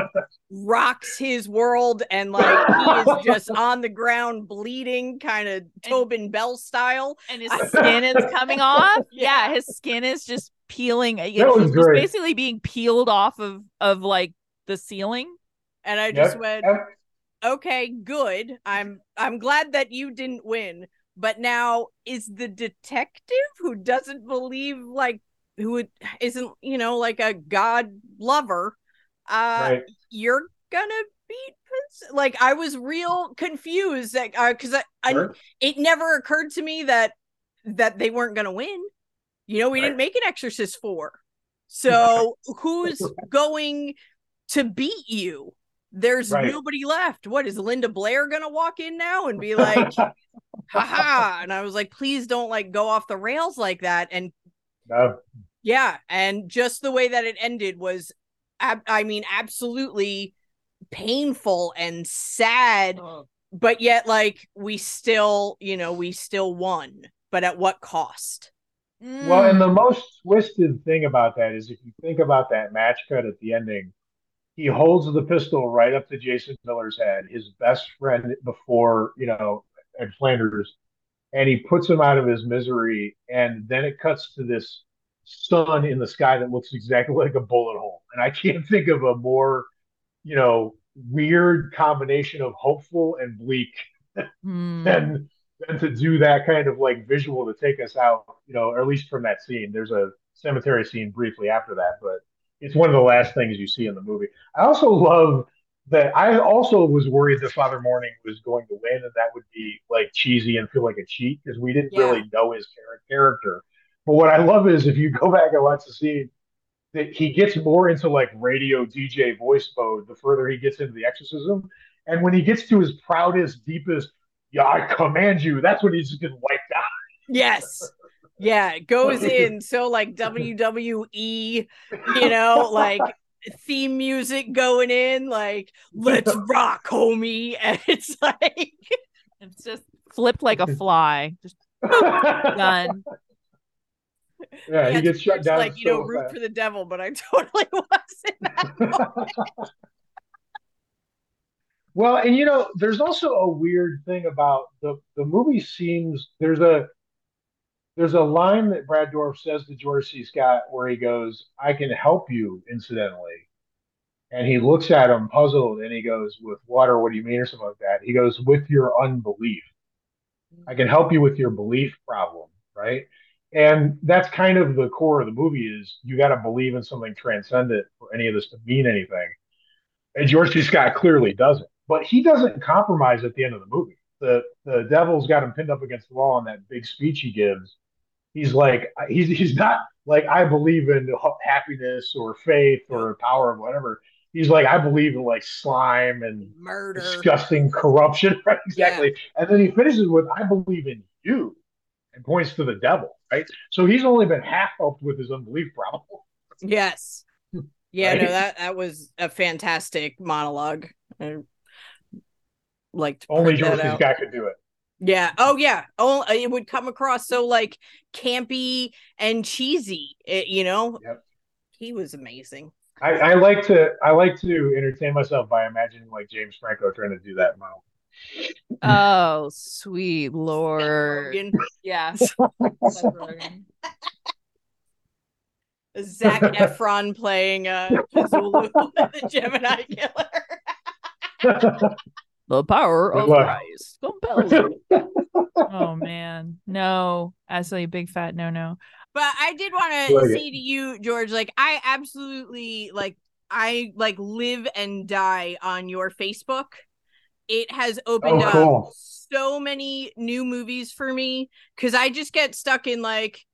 rocks his world and like he is just on the ground bleeding, kind of Tobin Bell style. and his [laughs] skin is coming off. [laughs] Yeah. Yeah. his skin is just peeling. That He's was just basically being peeled off of of like the ceiling. And I just Yep. went, okay, good. I'm I'm glad that you didn't win. But now is the detective who doesn't believe like who would- isn't, you know, like a god lover, uh right. you're gonna beat like I was real confused like uh, cuz I, I Sure. it never occurred to me that that they weren't gonna win. You know, we didn't make an Exorcist 4. So [laughs] who's going to beat you? There's Right. nobody left. What is Linda Blair gonna walk in now and be [laughs] like, haha? And I was like, please don't like go off the rails like that. And No, yeah, and just the way that it ended was, ab- I mean, absolutely painful and sad, but yet like we still, you know, we still won. But at what cost? Well, and Mm. the most twisted thing about that is if you think about that match cut at the ending, he holds the pistol right up to Jason Miller's head, his best friend before, you know, Ed Flanders, and he puts him out of his misery. And then it cuts to this sun in the sky that looks exactly like a bullet hole. And I can't think of a more, you know, weird combination of hopeful and bleak Mm. than than to do that kind of like visual to take us out, you know, or at least from that scene. There's a cemetery scene briefly after that, but it's one of the last things you see in the movie. I also love that I also was worried that Father Morning was going to win and that would be like cheesy and feel like a cheat because we didn't Yeah. really know his char- character. But what I love is if you go back and watch the scene, that he gets more into like radio DJ voice mode the further he gets into the exorcism. And when he gets to his proudest, deepest, yeah, I command you, that's when he's just getting wiped out. Yes. Yeah, it goes [laughs] in so like WWE, you know, like theme music going in, like let's [laughs] rock, homie. [laughs] And it's like It's just flipped like a fly. Just done. Yeah, he gets shut down. like you know, root fast. for the devil, but I [laughs] totally wasn't. [laughs] Well, and you know, there's also a weird thing about the the movie seems there's a there's a line that Brad Dourif says to George C. Scott where he goes, "I can help you," incidentally, and he looks at him puzzled, and he goes, "With water? What do you mean?" or something like that. He goes, "With your unbelief. I can help you with your belief problem, right?" And that's kind of the core of the movie is you got to believe in something transcendent for any of this to mean anything. And George C. Scott clearly doesn't. But he doesn't compromise at the end of the movie. The the devil's got him pinned up against the wall in that big speech he gives. He's like he's he's not like I believe in happiness or faith or power or whatever. He's like I believe in like slime and Murder. disgusting corruption. [laughs] Right? Exactly. And then he finishes with I believe in you and points to the devil. Right. So he's only been half helped with his unbelief problem. Yes. Yeah, Right? no, that that was a fantastic monologue. I like Only that George C. out. Scott could do it. Yeah. Oh, yeah. Oh, it would come across so like campy and cheesy. It, you know. Yep. He was amazing. I, I like to I like to entertain myself by imagining like James Franco trying to do that now. Oh, sweet lord. Rogen, Yeah. [laughs] Zac Efron playing uh Cthulhu, [laughs] the Gemini killer. The power of luck. Christ compels you. [laughs] oh man. No. Absolutely big fat no no. But I did want Like to it. say to you, George, like I absolutely like I like live and die on your Facebook. It has oh, opened Oh, cool. up so many new movies for me because I just get stuck in like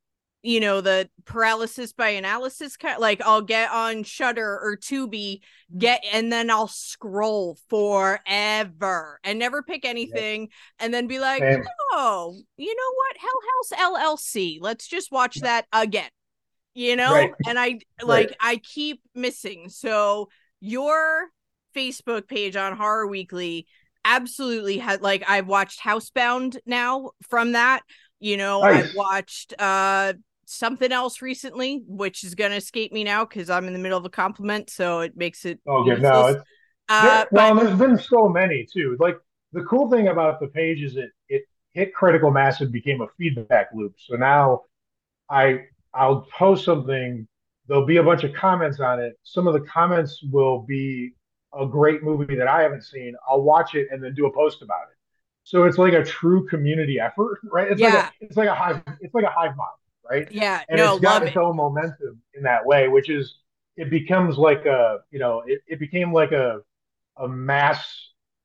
you know the paralysis by analysis kind like I'll get on Shutter or Tubi mm-hmm. get and then I'll scroll forever and never pick anything and then be like Same. oh you know what? Hell House LLC let's just watch that again. You know? Right. and I like I keep missing. So your Facebook page on Horror Weekly absolutely had like I've watched Housebound now from that You know, Nice. I watched uh something else recently, which is gonna escape me now because I'm in the middle of a compliment, so it makes it Okay, no, useless. it's uh, There- well, but there's been so many too. Like the cool thing about the page is it it hit critical mass and became a feedback loop. So now I I'll post something, there'll be a bunch of comments on it. Some of the comments will be a great movie that I haven't seen. I'll watch it and then do a post about it. So it's like a true community effort, [laughs] right? It's like Yeah. a, it's like a hive it's like a hive mind, right? yeah, and no, it's got its it. own momentum in that way, which is it becomes like a you know it, it became like a a mass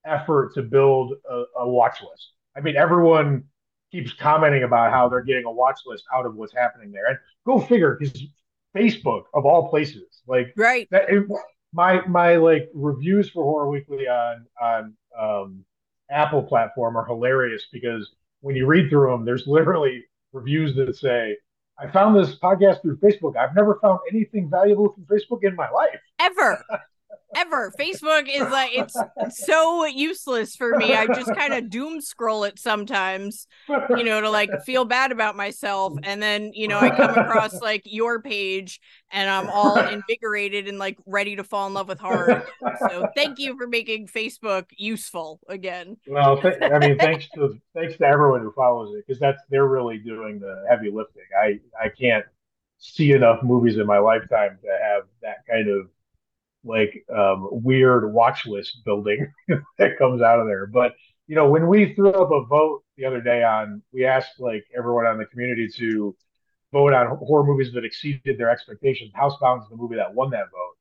effort to build a, a watch list. I mean, everyone keeps commenting about how they're getting a watch list out of what's happening there, and go figure because Facebook of all places, like Right. that. It, my my like reviews for Horror Weekly on on um, Apple platform are hilarious because when you read through them, there's literally reviews that say, "I found this podcast through Facebook. I've never found anything valuable from Facebook in my life." Ever. [laughs] Ever. Facebook is like it's so useless for me. I just kind of doom scroll it sometimes, you know, to like feel bad about myself. And then, you know, I come across like your page and I'm all invigorated and like ready to fall in love with horror. again. So thank you for making Facebook useful again. Well, th- I mean, thanks to thanks to everyone who follows it because that's they're really doing the heavy lifting. I I can't see enough movies in my lifetime to have that kind of like um, weird watch list building [laughs] that comes out of there. But you know, when we threw up a vote the other day on, we asked like everyone on the community to vote on horror movies that exceeded their expectations. Housebound is the movie that won that vote.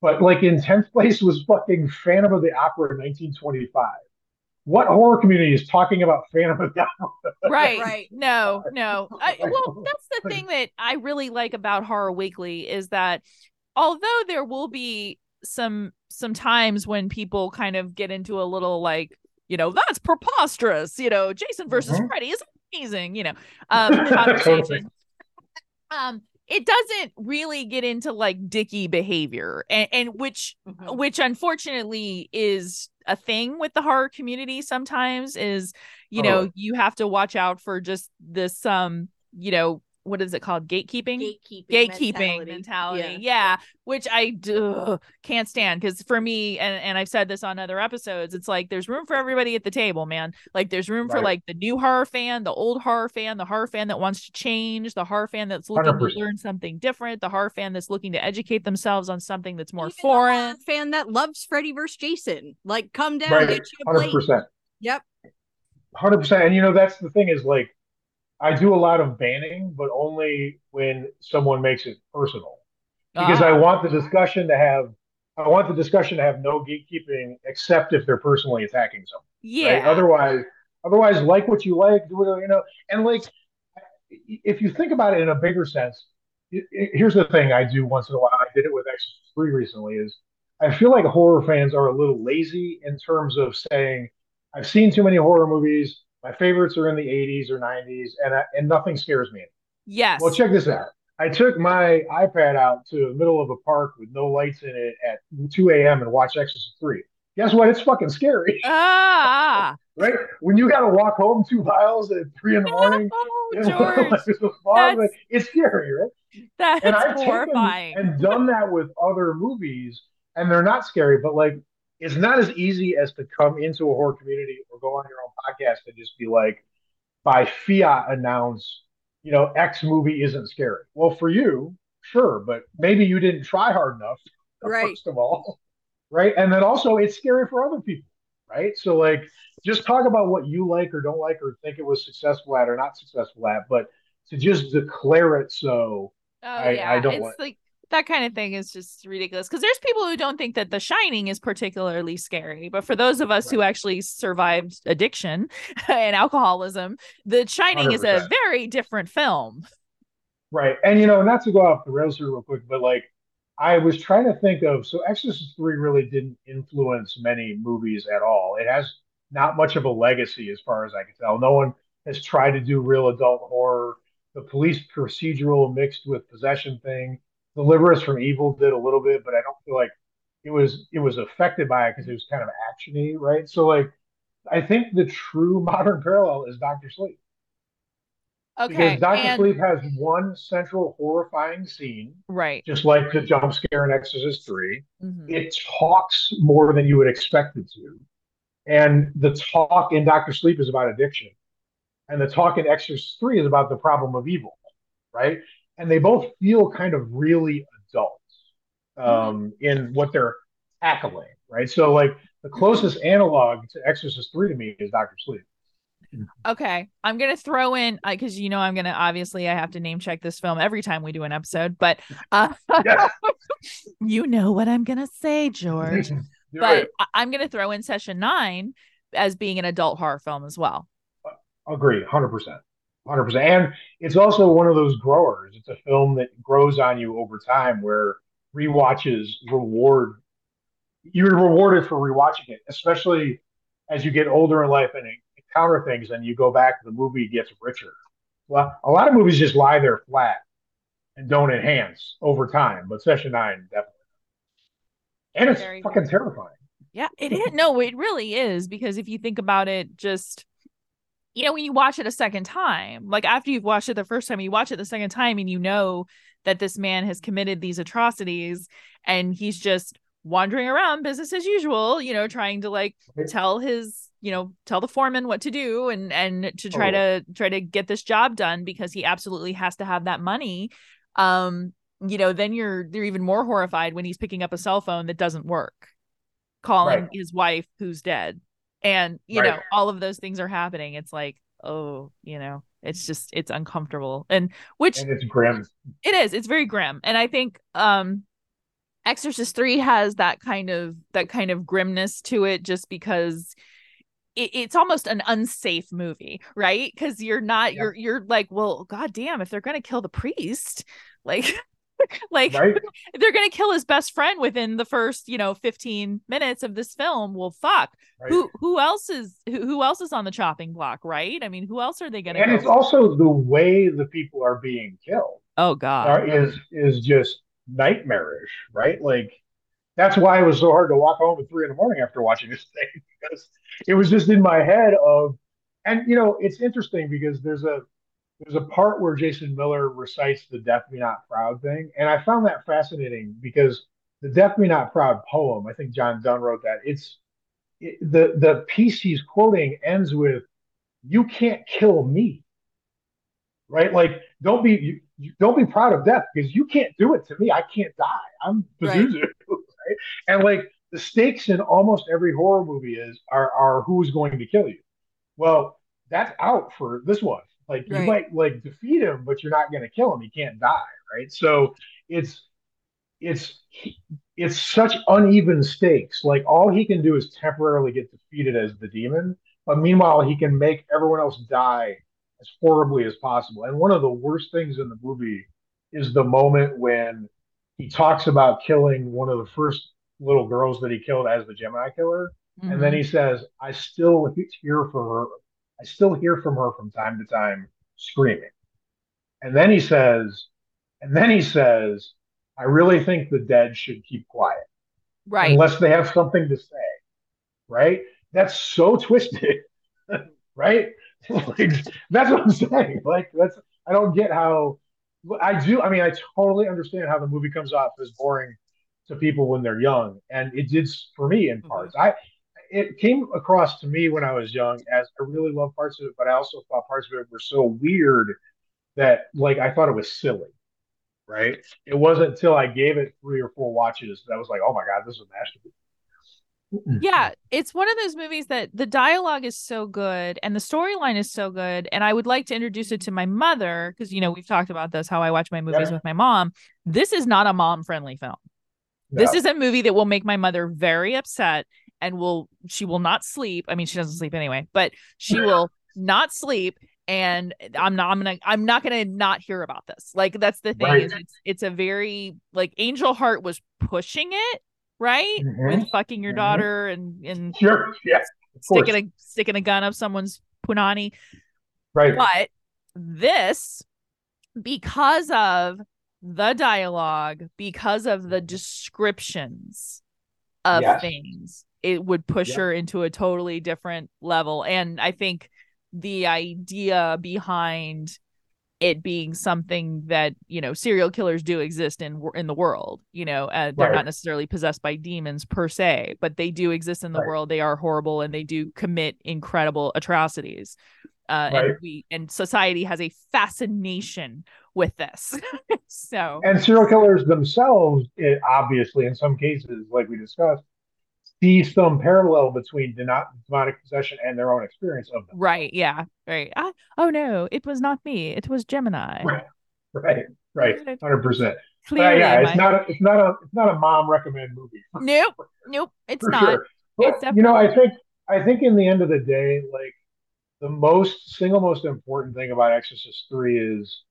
But like in tenth place was fucking Phantom of the Opera in 1925 what horror community is talking about Phantom of the Opera? right Right. no no [laughs] I, well that's the thing that i really like about horror weekly is that although there will be some some times when people kind of get into a little like you know that's preposterous you know jason versus Mhm. freddy is amazing you know [laughs] um conversation um it doesn't really get into like dicky behavior and, and which which unfortunately is a thing with the horror community sometimes is you know you have to watch out for just this um you know what is it called gatekeeping Gatekeeping. gatekeeping mentality, yeah. which i do can't stand because for me and, and i've said this on other episodes it's like there's room for everybody at the table man like there's room for like the new horror fan the old horror fan the horror fan that wants to change the horror fan that's looking 100%. to learn something different the horror fan that's looking to educate themselves on something that's more Even the foreign fan that loves Freddy versus Jason. Like, come down, Right, get you a hundred plate. percent, Yep. hundred percent. And you know that's the thing is like I do a lot of banning, but only when someone makes it personal because I Ah, want the discussion to have I want the discussion to have no gatekeeping except if they're personally attacking someone. yeah Right? Otherwise, otherwise, like what you like, do what you know, and like if you think about it in a bigger sense, i- i- here's the thing I do once in a while. I did it with Exorcist Three recently. Is I feel like horror fans are a little lazy in terms of saying I've seen too many horror movies. My favorites are in the 80s or 90s, and I, and nothing scares me. yes Well, check this out. I took my iPad out to the middle of a park with no lights in it at 2 a.m. and watched Exorcist 3. Guess what? It's fucking scary, ah [laughs] right? When you got to walk home two miles at 3 in the morning, know, [laughs] george fog, like, it's scary, right? that's And I've horrifying and done that with other movies, and they're not scary, but like it's not as easy as to come into a horror community or go on your own podcast and just be like, by fiat announce, you know, X movie isn't scary. Well, for you, sure, but maybe you didn't try hard enough, [laughs] Right. first of all, [laughs] right? And then also, it's scary for other people, right? So, like, just talk about what you like or don't like or think it was successful at or not successful at, but to just declare it so Oh I- yeah, I don't it's want- like that kind of thing is just ridiculous because there's people who don't think that The Shining is particularly scary, but for those of us who actually survived addiction [laughs] and alcoholism, The Shining is a very different film. Right. And you know, not to go off the rails here real quick, but like I was trying to think of so Exorcist 3 really didn't influence many movies at all. It has not much of a legacy as far as I can tell. No one has tried to do real adult horror. The police procedural mixed with possession thing. Deliver Us from Evil did a little bit, but I don't feel like it was it was affected by it because it was kind of actiony, right? So like I think the true [laughs] modern parallel is Doctor Sleep. Okay. Because Doctor and- Sleep has one central horrifying scene, Right. just like the jump scare in Exorcist 3. Mhm. It talks more than you would expect it to. And the talk in Doctor Sleep is about addiction. And the talk in Exorcist 3 is about the problem of evil, right? And they both feel kind of really adult um, in what they're tackling, right? So, like, the closest analog to Exorcist 3 to me is Doctor Sleep. Okay, I'm gonna throw in because you know I'm gonna obviously I have to name check this film every time we do an episode, but uh, Yeah. [laughs] you know what I'm gonna say, George. [laughs] But it. I- I'm gonna throw in Session Nine as being an adult horror film as well. Agree, hundred percent, hundred percent. And it's also one of those growers. It's a film that grows on you over time, where rewatches reward. You're rewarded for rewatching it, especially as you get older in life and encounter things, and you go back. The movie gets richer. Well, a lot of movies just lie there flat and don't enhance over time, but Session Nine definitely. And it's Very fucking terrifying. Yeah, it is. No, it really is because if you think about it, just you know, when you watch it a second time, like after you've watched it the first time, you watch it the second time, and you know that this man has committed these atrocities, and he's just wandering around business as usual, you know, trying to like tell his, you know, tell the foreman what to do, and and to try to try to get this job done because he absolutely has to have that money. Um, you know, then you're you're even more horrified when he's picking up a cell phone that doesn't work calling Right. his wife who's dead and you Right. know all of those things are happening it's like oh you know it's just it's uncomfortable and which And it's grim. it is it's very grim and i think um exorcist 3 has that kind of that kind of grimness to it just because it, it's almost an unsafe movie right because you're not Yeah. you're you're like well god damn if they're gonna kill the priest like [laughs] [laughs] like Right? they're gonna kill his best friend within the first you know 15 minutes of this film well fuck right. who who else is who, who else is on the chopping block right i mean who else are they gonna and it's also the way the people are being killed oh god are, is is just nightmarish, right? Like that's why it was so hard to walk home at three in the morning after watching this thing [laughs] because it was just in my head of, and you know, it's interesting because there's a there's a part where Jason Miller recites the "Death Be Not Proud" thing, and I found that fascinating because the "Death Be Not Proud" poem, I think John Donne wrote that. It's it, the the piece he's quoting ends with, "You can't kill me." right? Like, don't be you, you- don't be proud of death because you can't do it to me. I can't die. I'm Right. [laughs] Right. And like the stakes in almost every horror movie is are are who's going to kill you. Well, that's out for this one. Like you Right. might like defeat him, but you're not going to kill him. He can't die, right? So it's it's it's such uneven stakes. Like all he can do is temporarily get defeated as the demon, but meanwhile he can make everyone else die as horribly as possible. And one of the worst things in the movie is the moment when he talks about killing one of the first little girls that he killed as the Gemini killer, and then mm-hmm. he says, "I still [laughs] hear from her. I still hear from her from time to time screaming." And then he says, and then he says, "I really think the dead should keep quiet right unless they have something to say." Right? That's so twisted. [laughs] right? [laughs] like, that's what I'm saying. Like that's I don't get how I do. I mean, I totally understand how the movie comes off as boring to people when they're young, and it did for me in mm-hmm. parts. I it came across to me when I was young as I really love parts of it, but I also thought parts of it were so weird that like I thought it was silly. Right? It wasn't until I gave it three or four watches that I was like, "Oh my god, this is a masterpiece." yeah it's one of those movies that the dialogue is so good and the storyline is so good and i would like to introduce it to my mother because you know we've talked about this how i watch my movies Yeah. with my mom this is not a mom friendly film this is a movie that will make my mother very upset and will she will not sleep i mean she doesn't sleep anyway but she will not sleep and i'm not i'm gonna i'm not gonna not hear about this like that's the thing Right. is it's it's a very like angel heart was pushing it right Mhm. with fucking your Mhm. daughter and and Sure. Yeah. Course. sticking a sticking a gun up someone's punani Right. but this because of the dialogue because of the descriptions of Yes. things it would push Yep. her into a totally different level and i think the idea behind it being something that you know serial killers do exist in in the world you know uh, they're Right. not necessarily possessed by demons per se but they do exist in the Right. world they are horrible and they do commit incredible atrocities uh, and we and society has a fascination with this [laughs] so And serial killers themselves, it, obviously, in some cases, like we discussed, see some parallel between demonic possession and their own experience of them. right yeah right I, oh no it was not me it was gemini [laughs] Right. Right, right, hundred percent. clearly Yeah, it's not a, it's not a, it's not a mom recommend movie. [laughs] nope nope it's not sure. It's But you know, I think I think in the end of the day, like the most single most important thing about Exorcist Three is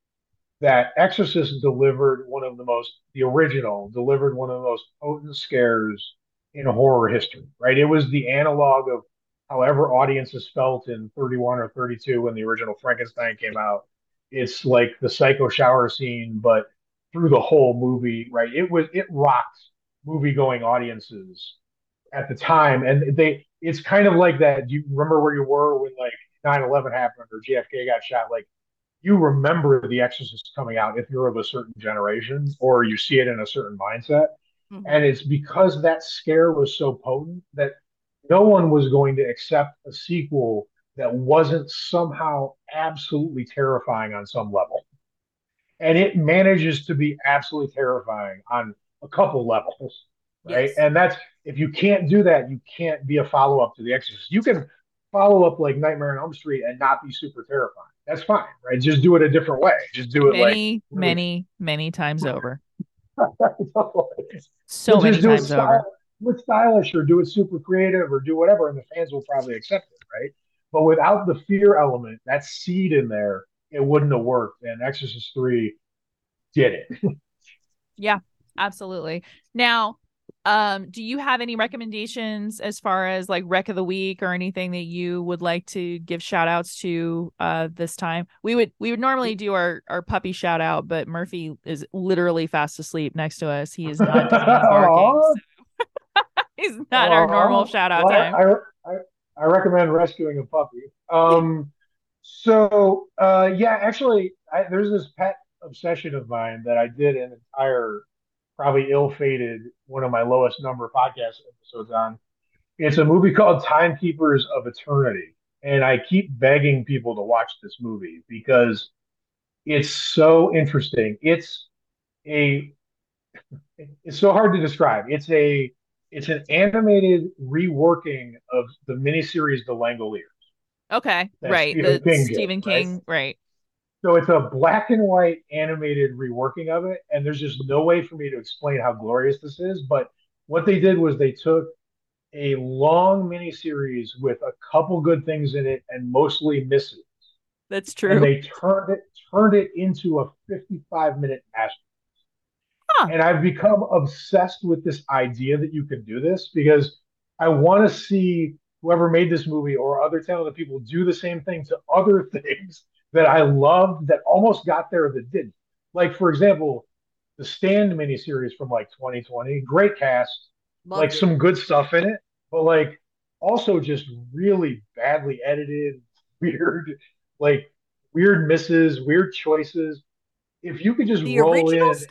that Exorcist delivered one of the most the original delivered one of the most potent scares in horror history. Right? It was the analog of however audiences felt in 31 or 32 when the original Frankenstein came out. It's like the psycho shower scene, but through the whole movie, right? It was it rocked movie going audiences at the time and they it's kind of like that Do you remember where you were when like 9-11 happened or jfk got shot like you remember the exorcist coming out if you're of a certain generation or you see it in a certain mindset Mhm. and it's because that scare was so potent that no one was going to accept a sequel that wasn't somehow absolutely terrifying on some level. And it manages to be absolutely terrifying on a couple levels right? Yes. and that's if you can't do that you can't be a follow-up to the exorcist. You can follow up like nightmare on elm street and not be super terrifying. That's fine right? Just do it a different way. Just do it many really- many many times over. like so But many just do times style- over it stylish or do it super creative or do whatever and the fans will probably accept it right? But without the fear element that seed in there it wouldn't have worked and exorcist 3 did it. [laughs] Yeah, absolutely. Now um do you have any recommendations as far as like rec of the week or anything that you would like to give shout outs to uh this time? We would we would normally do our our puppy shout out but murphy is literally fast asleep next to us. He is not barking so- [laughs] he's not our normal shout out Well, time. I, I, I recommend rescuing a puppy. Um, so uh, yeah, actually, I, there's this pet obsession of mine that I did an entire, probably ill-fated one of my lowest number podcast episodes on. It's a movie called Timekeepers of Eternity, and I keep begging people to watch this movie because it's so interesting. It's a it's so hard to describe. It's a it's an animated reworking of the miniseries The Langoliers. okay right Stephen the King did, stephen right? king right So it's a black and white animated reworking of it, and there's just no way for me to explain how glorious this is. But what they did was they took a long miniseries with a couple good things in it and mostly misses, that's true. and they turned it turned it into a 55 minute masterpiece. Huh. And I've become obsessed with this idea that you can do this because I want to see whoever made this movie or other talented people do the same thing to other [laughs] things that I loved that almost got there that didn't. Like, for example, the Stand miniseries from like 2020, great cast, Loved like it. some good stuff in it, but like also just really badly edited, [laughs] weird, like weird misses, weird choices. If you could just the roll in, stand.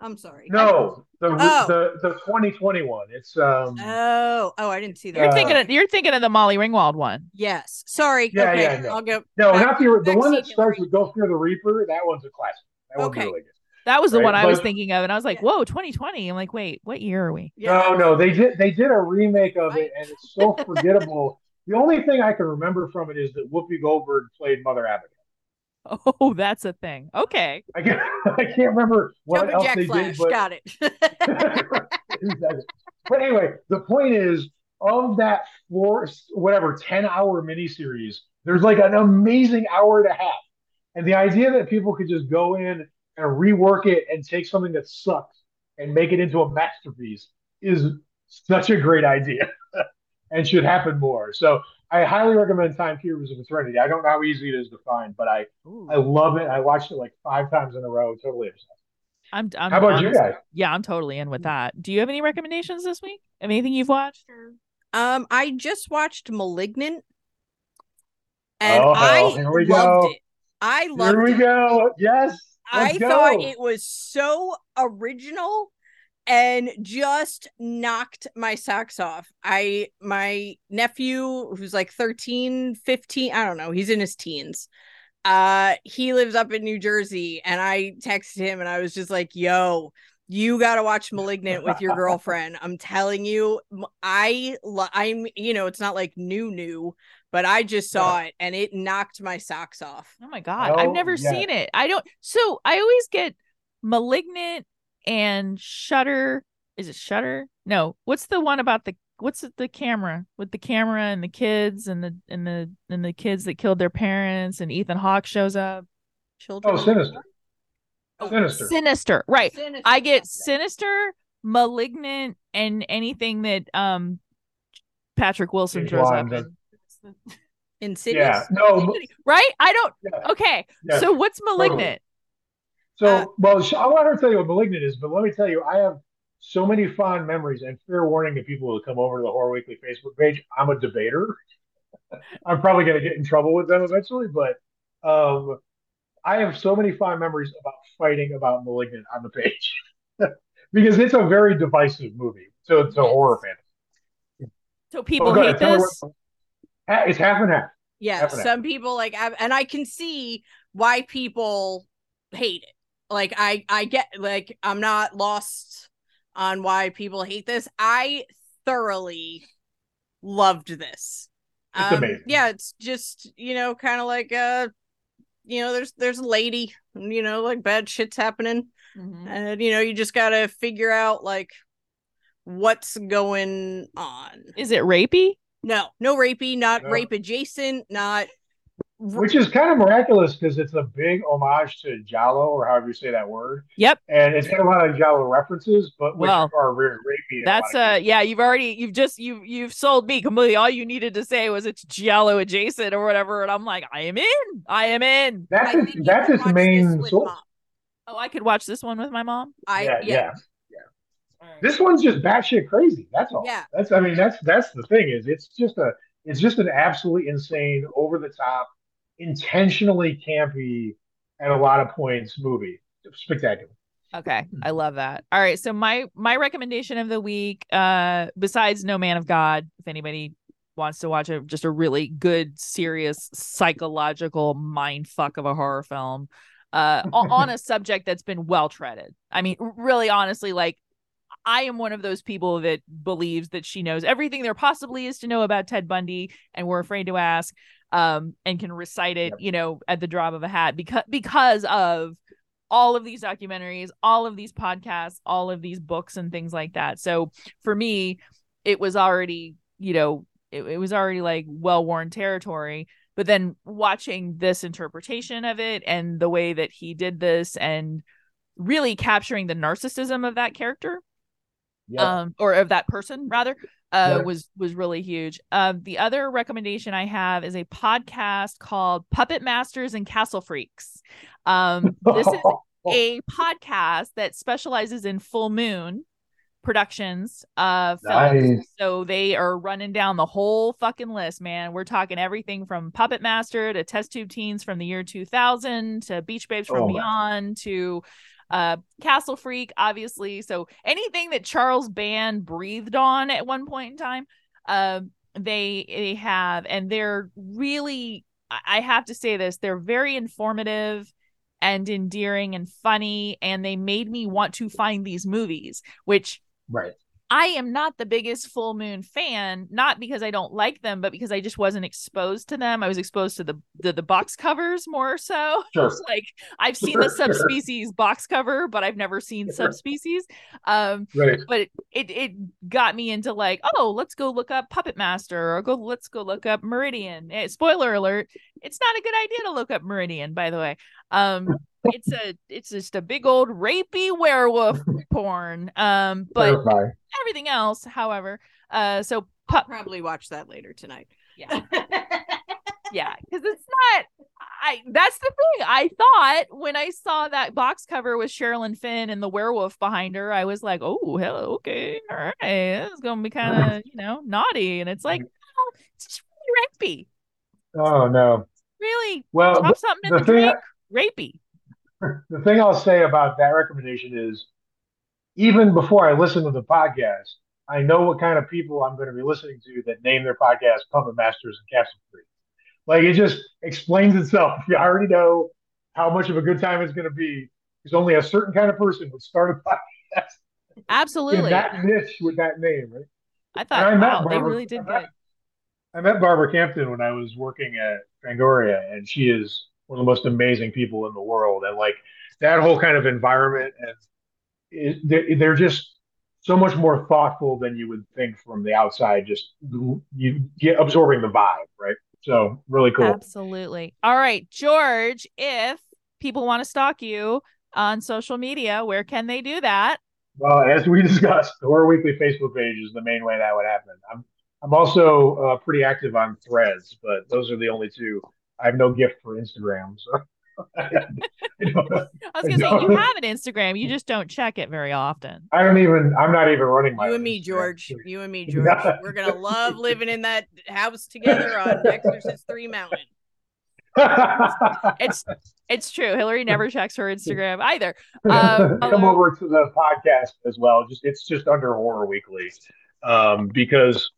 I'm sorry. no, the Oh. the the 2021. It's um Oh, oh, I didn't see that. you're Uh, thinking of, you're thinking of the molly ringwald one yes. Sorry. Yeah, okay. yeah, no. I'll go. no, back- not the the one that starts Hillary. with "Go Fear the Reaper." That one's a classic. That one's Okay. really good. That was the Right, one I was thinking of, and I was like, Yeah. "Whoa, 2020!" I'm like, "Wait, what year are we?" Yeah. No, no, they did they did a remake of it, and it's so [laughs] forgettable. the only thing I can remember from it is that Whoopi Goldberg played Mother Abigail. Oh, that's a thing. Okay, I can't, [laughs] I can't remember what Jumping else Jack they Flash. did, but Got it. [laughs] [laughs] But anyway, the point is, of that four, whatever, 10 hour miniseries, there's like an amazing hour and a half. And the idea that people could just go in and rework it and take something that sucks and make it into a masterpiece is such a great idea and should happen more. So I highly recommend Timekeepers of Eternity. I don't know how easy it is to find, but I, Ooh. I love it. I watched it like five times in a row. Totally obsessed. I'm. I'm How about you guys? Yeah, I'm totally in with that. Do you have any recommendations this week? Anything you've watched? Or... um, I just watched *Malignant*, and Oh, I here we loved go. it. I loved it. Here we it. go. Yes. I let's go. thought it was so original and just knocked my socks off. I my nephew who's like 13, 15, I don't know, he's in his teens. Uh he lives up in New Jersey and I texted him and I was just like, "Yo, you got to watch Malignant with your girlfriend. I'm telling you, I lo- I'm you know, it's not like new new, but I just saw it and it knocked my socks off. Oh my god, I've Oh, never yeah. seen it. I don't. So I always get Malignant and Shutter. Is it Shutter? No. What's the one about the? What's the camera with the camera and the kids and the and the and the kids that killed their parents and Ethan Hawke shows up. Children. Oh, Sinister. Oh, Sinister. Sinister, right? Sinister. I get Sinister, Malignant, and anything that um Patrick Wilson James throws up. does. in. Insidious. Yeah. No. Right? I don't. Yeah. Okay. Yeah. So what's Malignant? So, Uh, well, I'll let her tell you what Malignant is, but let me tell you, I have so many fond memories and fair warning to people who come over to the Horror Weekly Facebook page. I'm a debater. [laughs] I'm probably going to get in trouble with them eventually, but um, I have so many fond memories about fighting about Malignant on the page [laughs] because it's a very divisive movie to, to Yes. horror fans. So people Oh, hate this. what- It's half and half. Yeah, Definitely. some people like, and I can see why people hate it. Like, I, I get, like, I'm not lost on why people hate this. I thoroughly loved this. It's amazing. Yeah, it's just you know, kind of like, uh, you know, there's there's a lady, you know, like bad shit's happening, Mhm. and you know, you just gotta figure out like what's going on. Is it rapey? No, no rapey, not No. rape adjacent, not Which is kind of miraculous because it's a big homage to Giallo, or however you say that word. Yep. And it's got a lot of Giallo references, but which Well, are very rapey. in a That's uh yeah, you've already you've just you've you've sold me completely. All you needed to say was it's Giallo adjacent or whatever, and I'm like, I am in. I am in. That's I its, that's should its watch this main source. Mom. Oh, I could watch this one with my mom. I yeah, yeah, yeah, This one's just batshit crazy. That's all. Yeah. That's I mean that's that's the thing is it's just a it's just an absolutely insane, over the top, intentionally campy at a lot of points movie. Spectacular. Okay, I love that. All right, so my my recommendation of the week, uh, besides No Man of God, if anybody wants to watch a just a really good, serious psychological mind fuck of a horror film, uh, on a [laughs] subject that's been well treaded. I mean, really, honestly, like I am one of those people that believes that she knows everything there possibly is to know about Ted Bundy, and we're afraid to ask, um, and can recite it, you know, at the drop of a hat because because of all of these documentaries, all of these podcasts, all of these books and things like that. So for me, it was already, you know, it, it was already like well worn territory. But then watching this interpretation of it and the way that he did this and really capturing the narcissism of that character Um or of that person rather uh was was really huge. Um the other recommendation i have is a podcast called puppet masters and castle freaks. Um this is [laughs] a podcast that specializes in full moon productions uh films. Nice. so they are running down the whole fucking list man. We're talking everything from puppet master to test tube teens from the year 2000 to beach babes from Oh, beyond to uh castle freak obviously so anything that charles band breathed on at one point in time um they they have and they're really i have to say this they're very informative and endearing and funny and they made me want to find these movies which right. I am not the biggest full moon fan, not because I don't like them, but because I just wasn't exposed to them. I was exposed to the the, the box covers more so. [laughs] Sure. Like I've seen the subspecies box cover, but I've never seen subspecies. Um, Right. but it, it it got me into like, oh, let's go look up Puppet Master or go let's go look up Meridian. Eh, spoiler alert, it's not a good idea to look up Meridian, by the way. Um it's a it's just a big old rapey werewolf [laughs] porn. Um, but Clarify. everything else, however, uh, so I'll pup, probably watch that later tonight. yeah, [laughs] yeah, because it's not. I that's the thing. I thought when I saw that box cover with Sherilyn Fenn and the werewolf behind her, I was like, oh, hello, okay, all right, it's gonna be kind of [laughs] you know naughty, and it's like, oh, it's just really rapey, Oh no. really Well, drop something in the the, thing- drink. Rapey. The thing I'll say about that recommendation is even before I listen to the podcast, I know what kind of people I'm going to be listening to that name their podcast Puppet Masters and Castle Free. Like it just explains itself. [laughs] You already know how much of a good time it's going to be because only a certain kind of person would start a [laughs] podcast Absolutely. in that niche with that name, right? I And thought, I met wow, they really did I met- good. I met Barbara Crampton when I was working at Fangoria, and she is one of the most amazing people in the world. And like that whole kind of environment, and it, they- they're just so much more thoughtful than you would think from the outside. Just you get absorbing the vibe, right? So really cool. Absolutely. All right, George, if people want to stalk you on social media, where can they do that? Well, as we [laughs] discussed, the Horror Weekly Facebook page is the main way that would happen. I'm I'm also uh, pretty active on Threads, but those are the only two. I have no gift for Instagram, so [laughs] I don't, I was gonna say you [laughs] have an Instagram, you just don't check it very often. I don't even. I'm not even running my. You and me, Instagram. George. [laughs] You and me, George. We're gonna love living in that house together on Exorcist Three Mountain. It's it's true. Hillary never checks her Instagram either. Um, Come over to the podcast as well. Just it's just under Horror Weekly, um, because,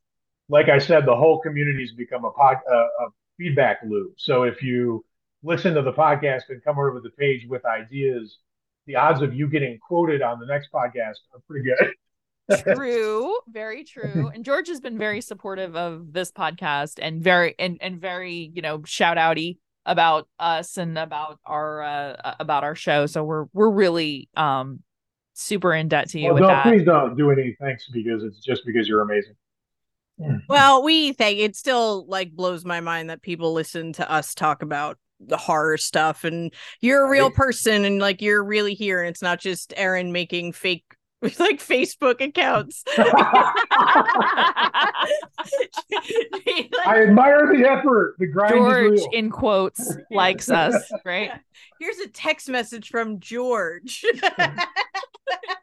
like I said, the whole community has become a pod, uh, a feedback loop. So if you listen to the podcast and come over to the page with ideas, the odds of you getting quoted on the next podcast are pretty good. true very [laughs] true and george has been very supportive of this podcast and very and and very you know shout outy about us and about our uh about our show so we're we're really um super in debt to you Well, with that please don't do any thanks because it's just because you're amazing. Hmm. Well, we think it still like blows my mind that people listen to us talk about the horror stuff and you're a real person and like you're really here and it's not just Aaron making fake [laughs] like Facebook accounts. [laughs] I admire the effort. The grind george is real. in quotes likes us right Here's a text message from George. Hmm. [laughs]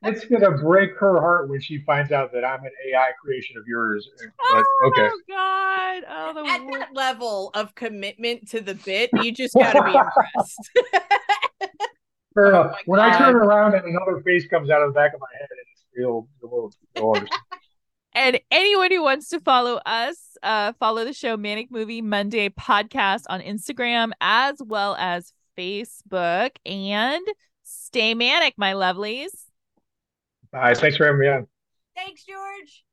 it's gonna break her heart when she finds out that I'm an AI creation of yours. But okay. oh god oh the At wor- that level of commitment to the bit, you just [laughs] gotta be impressed. [laughs] Fair Oh enough. my When I turn around and another face comes out of the back of my head, it's real. real, real understand. And anyone who wants to follow us, uh, follow the show Manic Movie Monday podcast on Instagram as well as Facebook. And stay manic, my lovelies. All right, thanks for having me on. Thanks, George.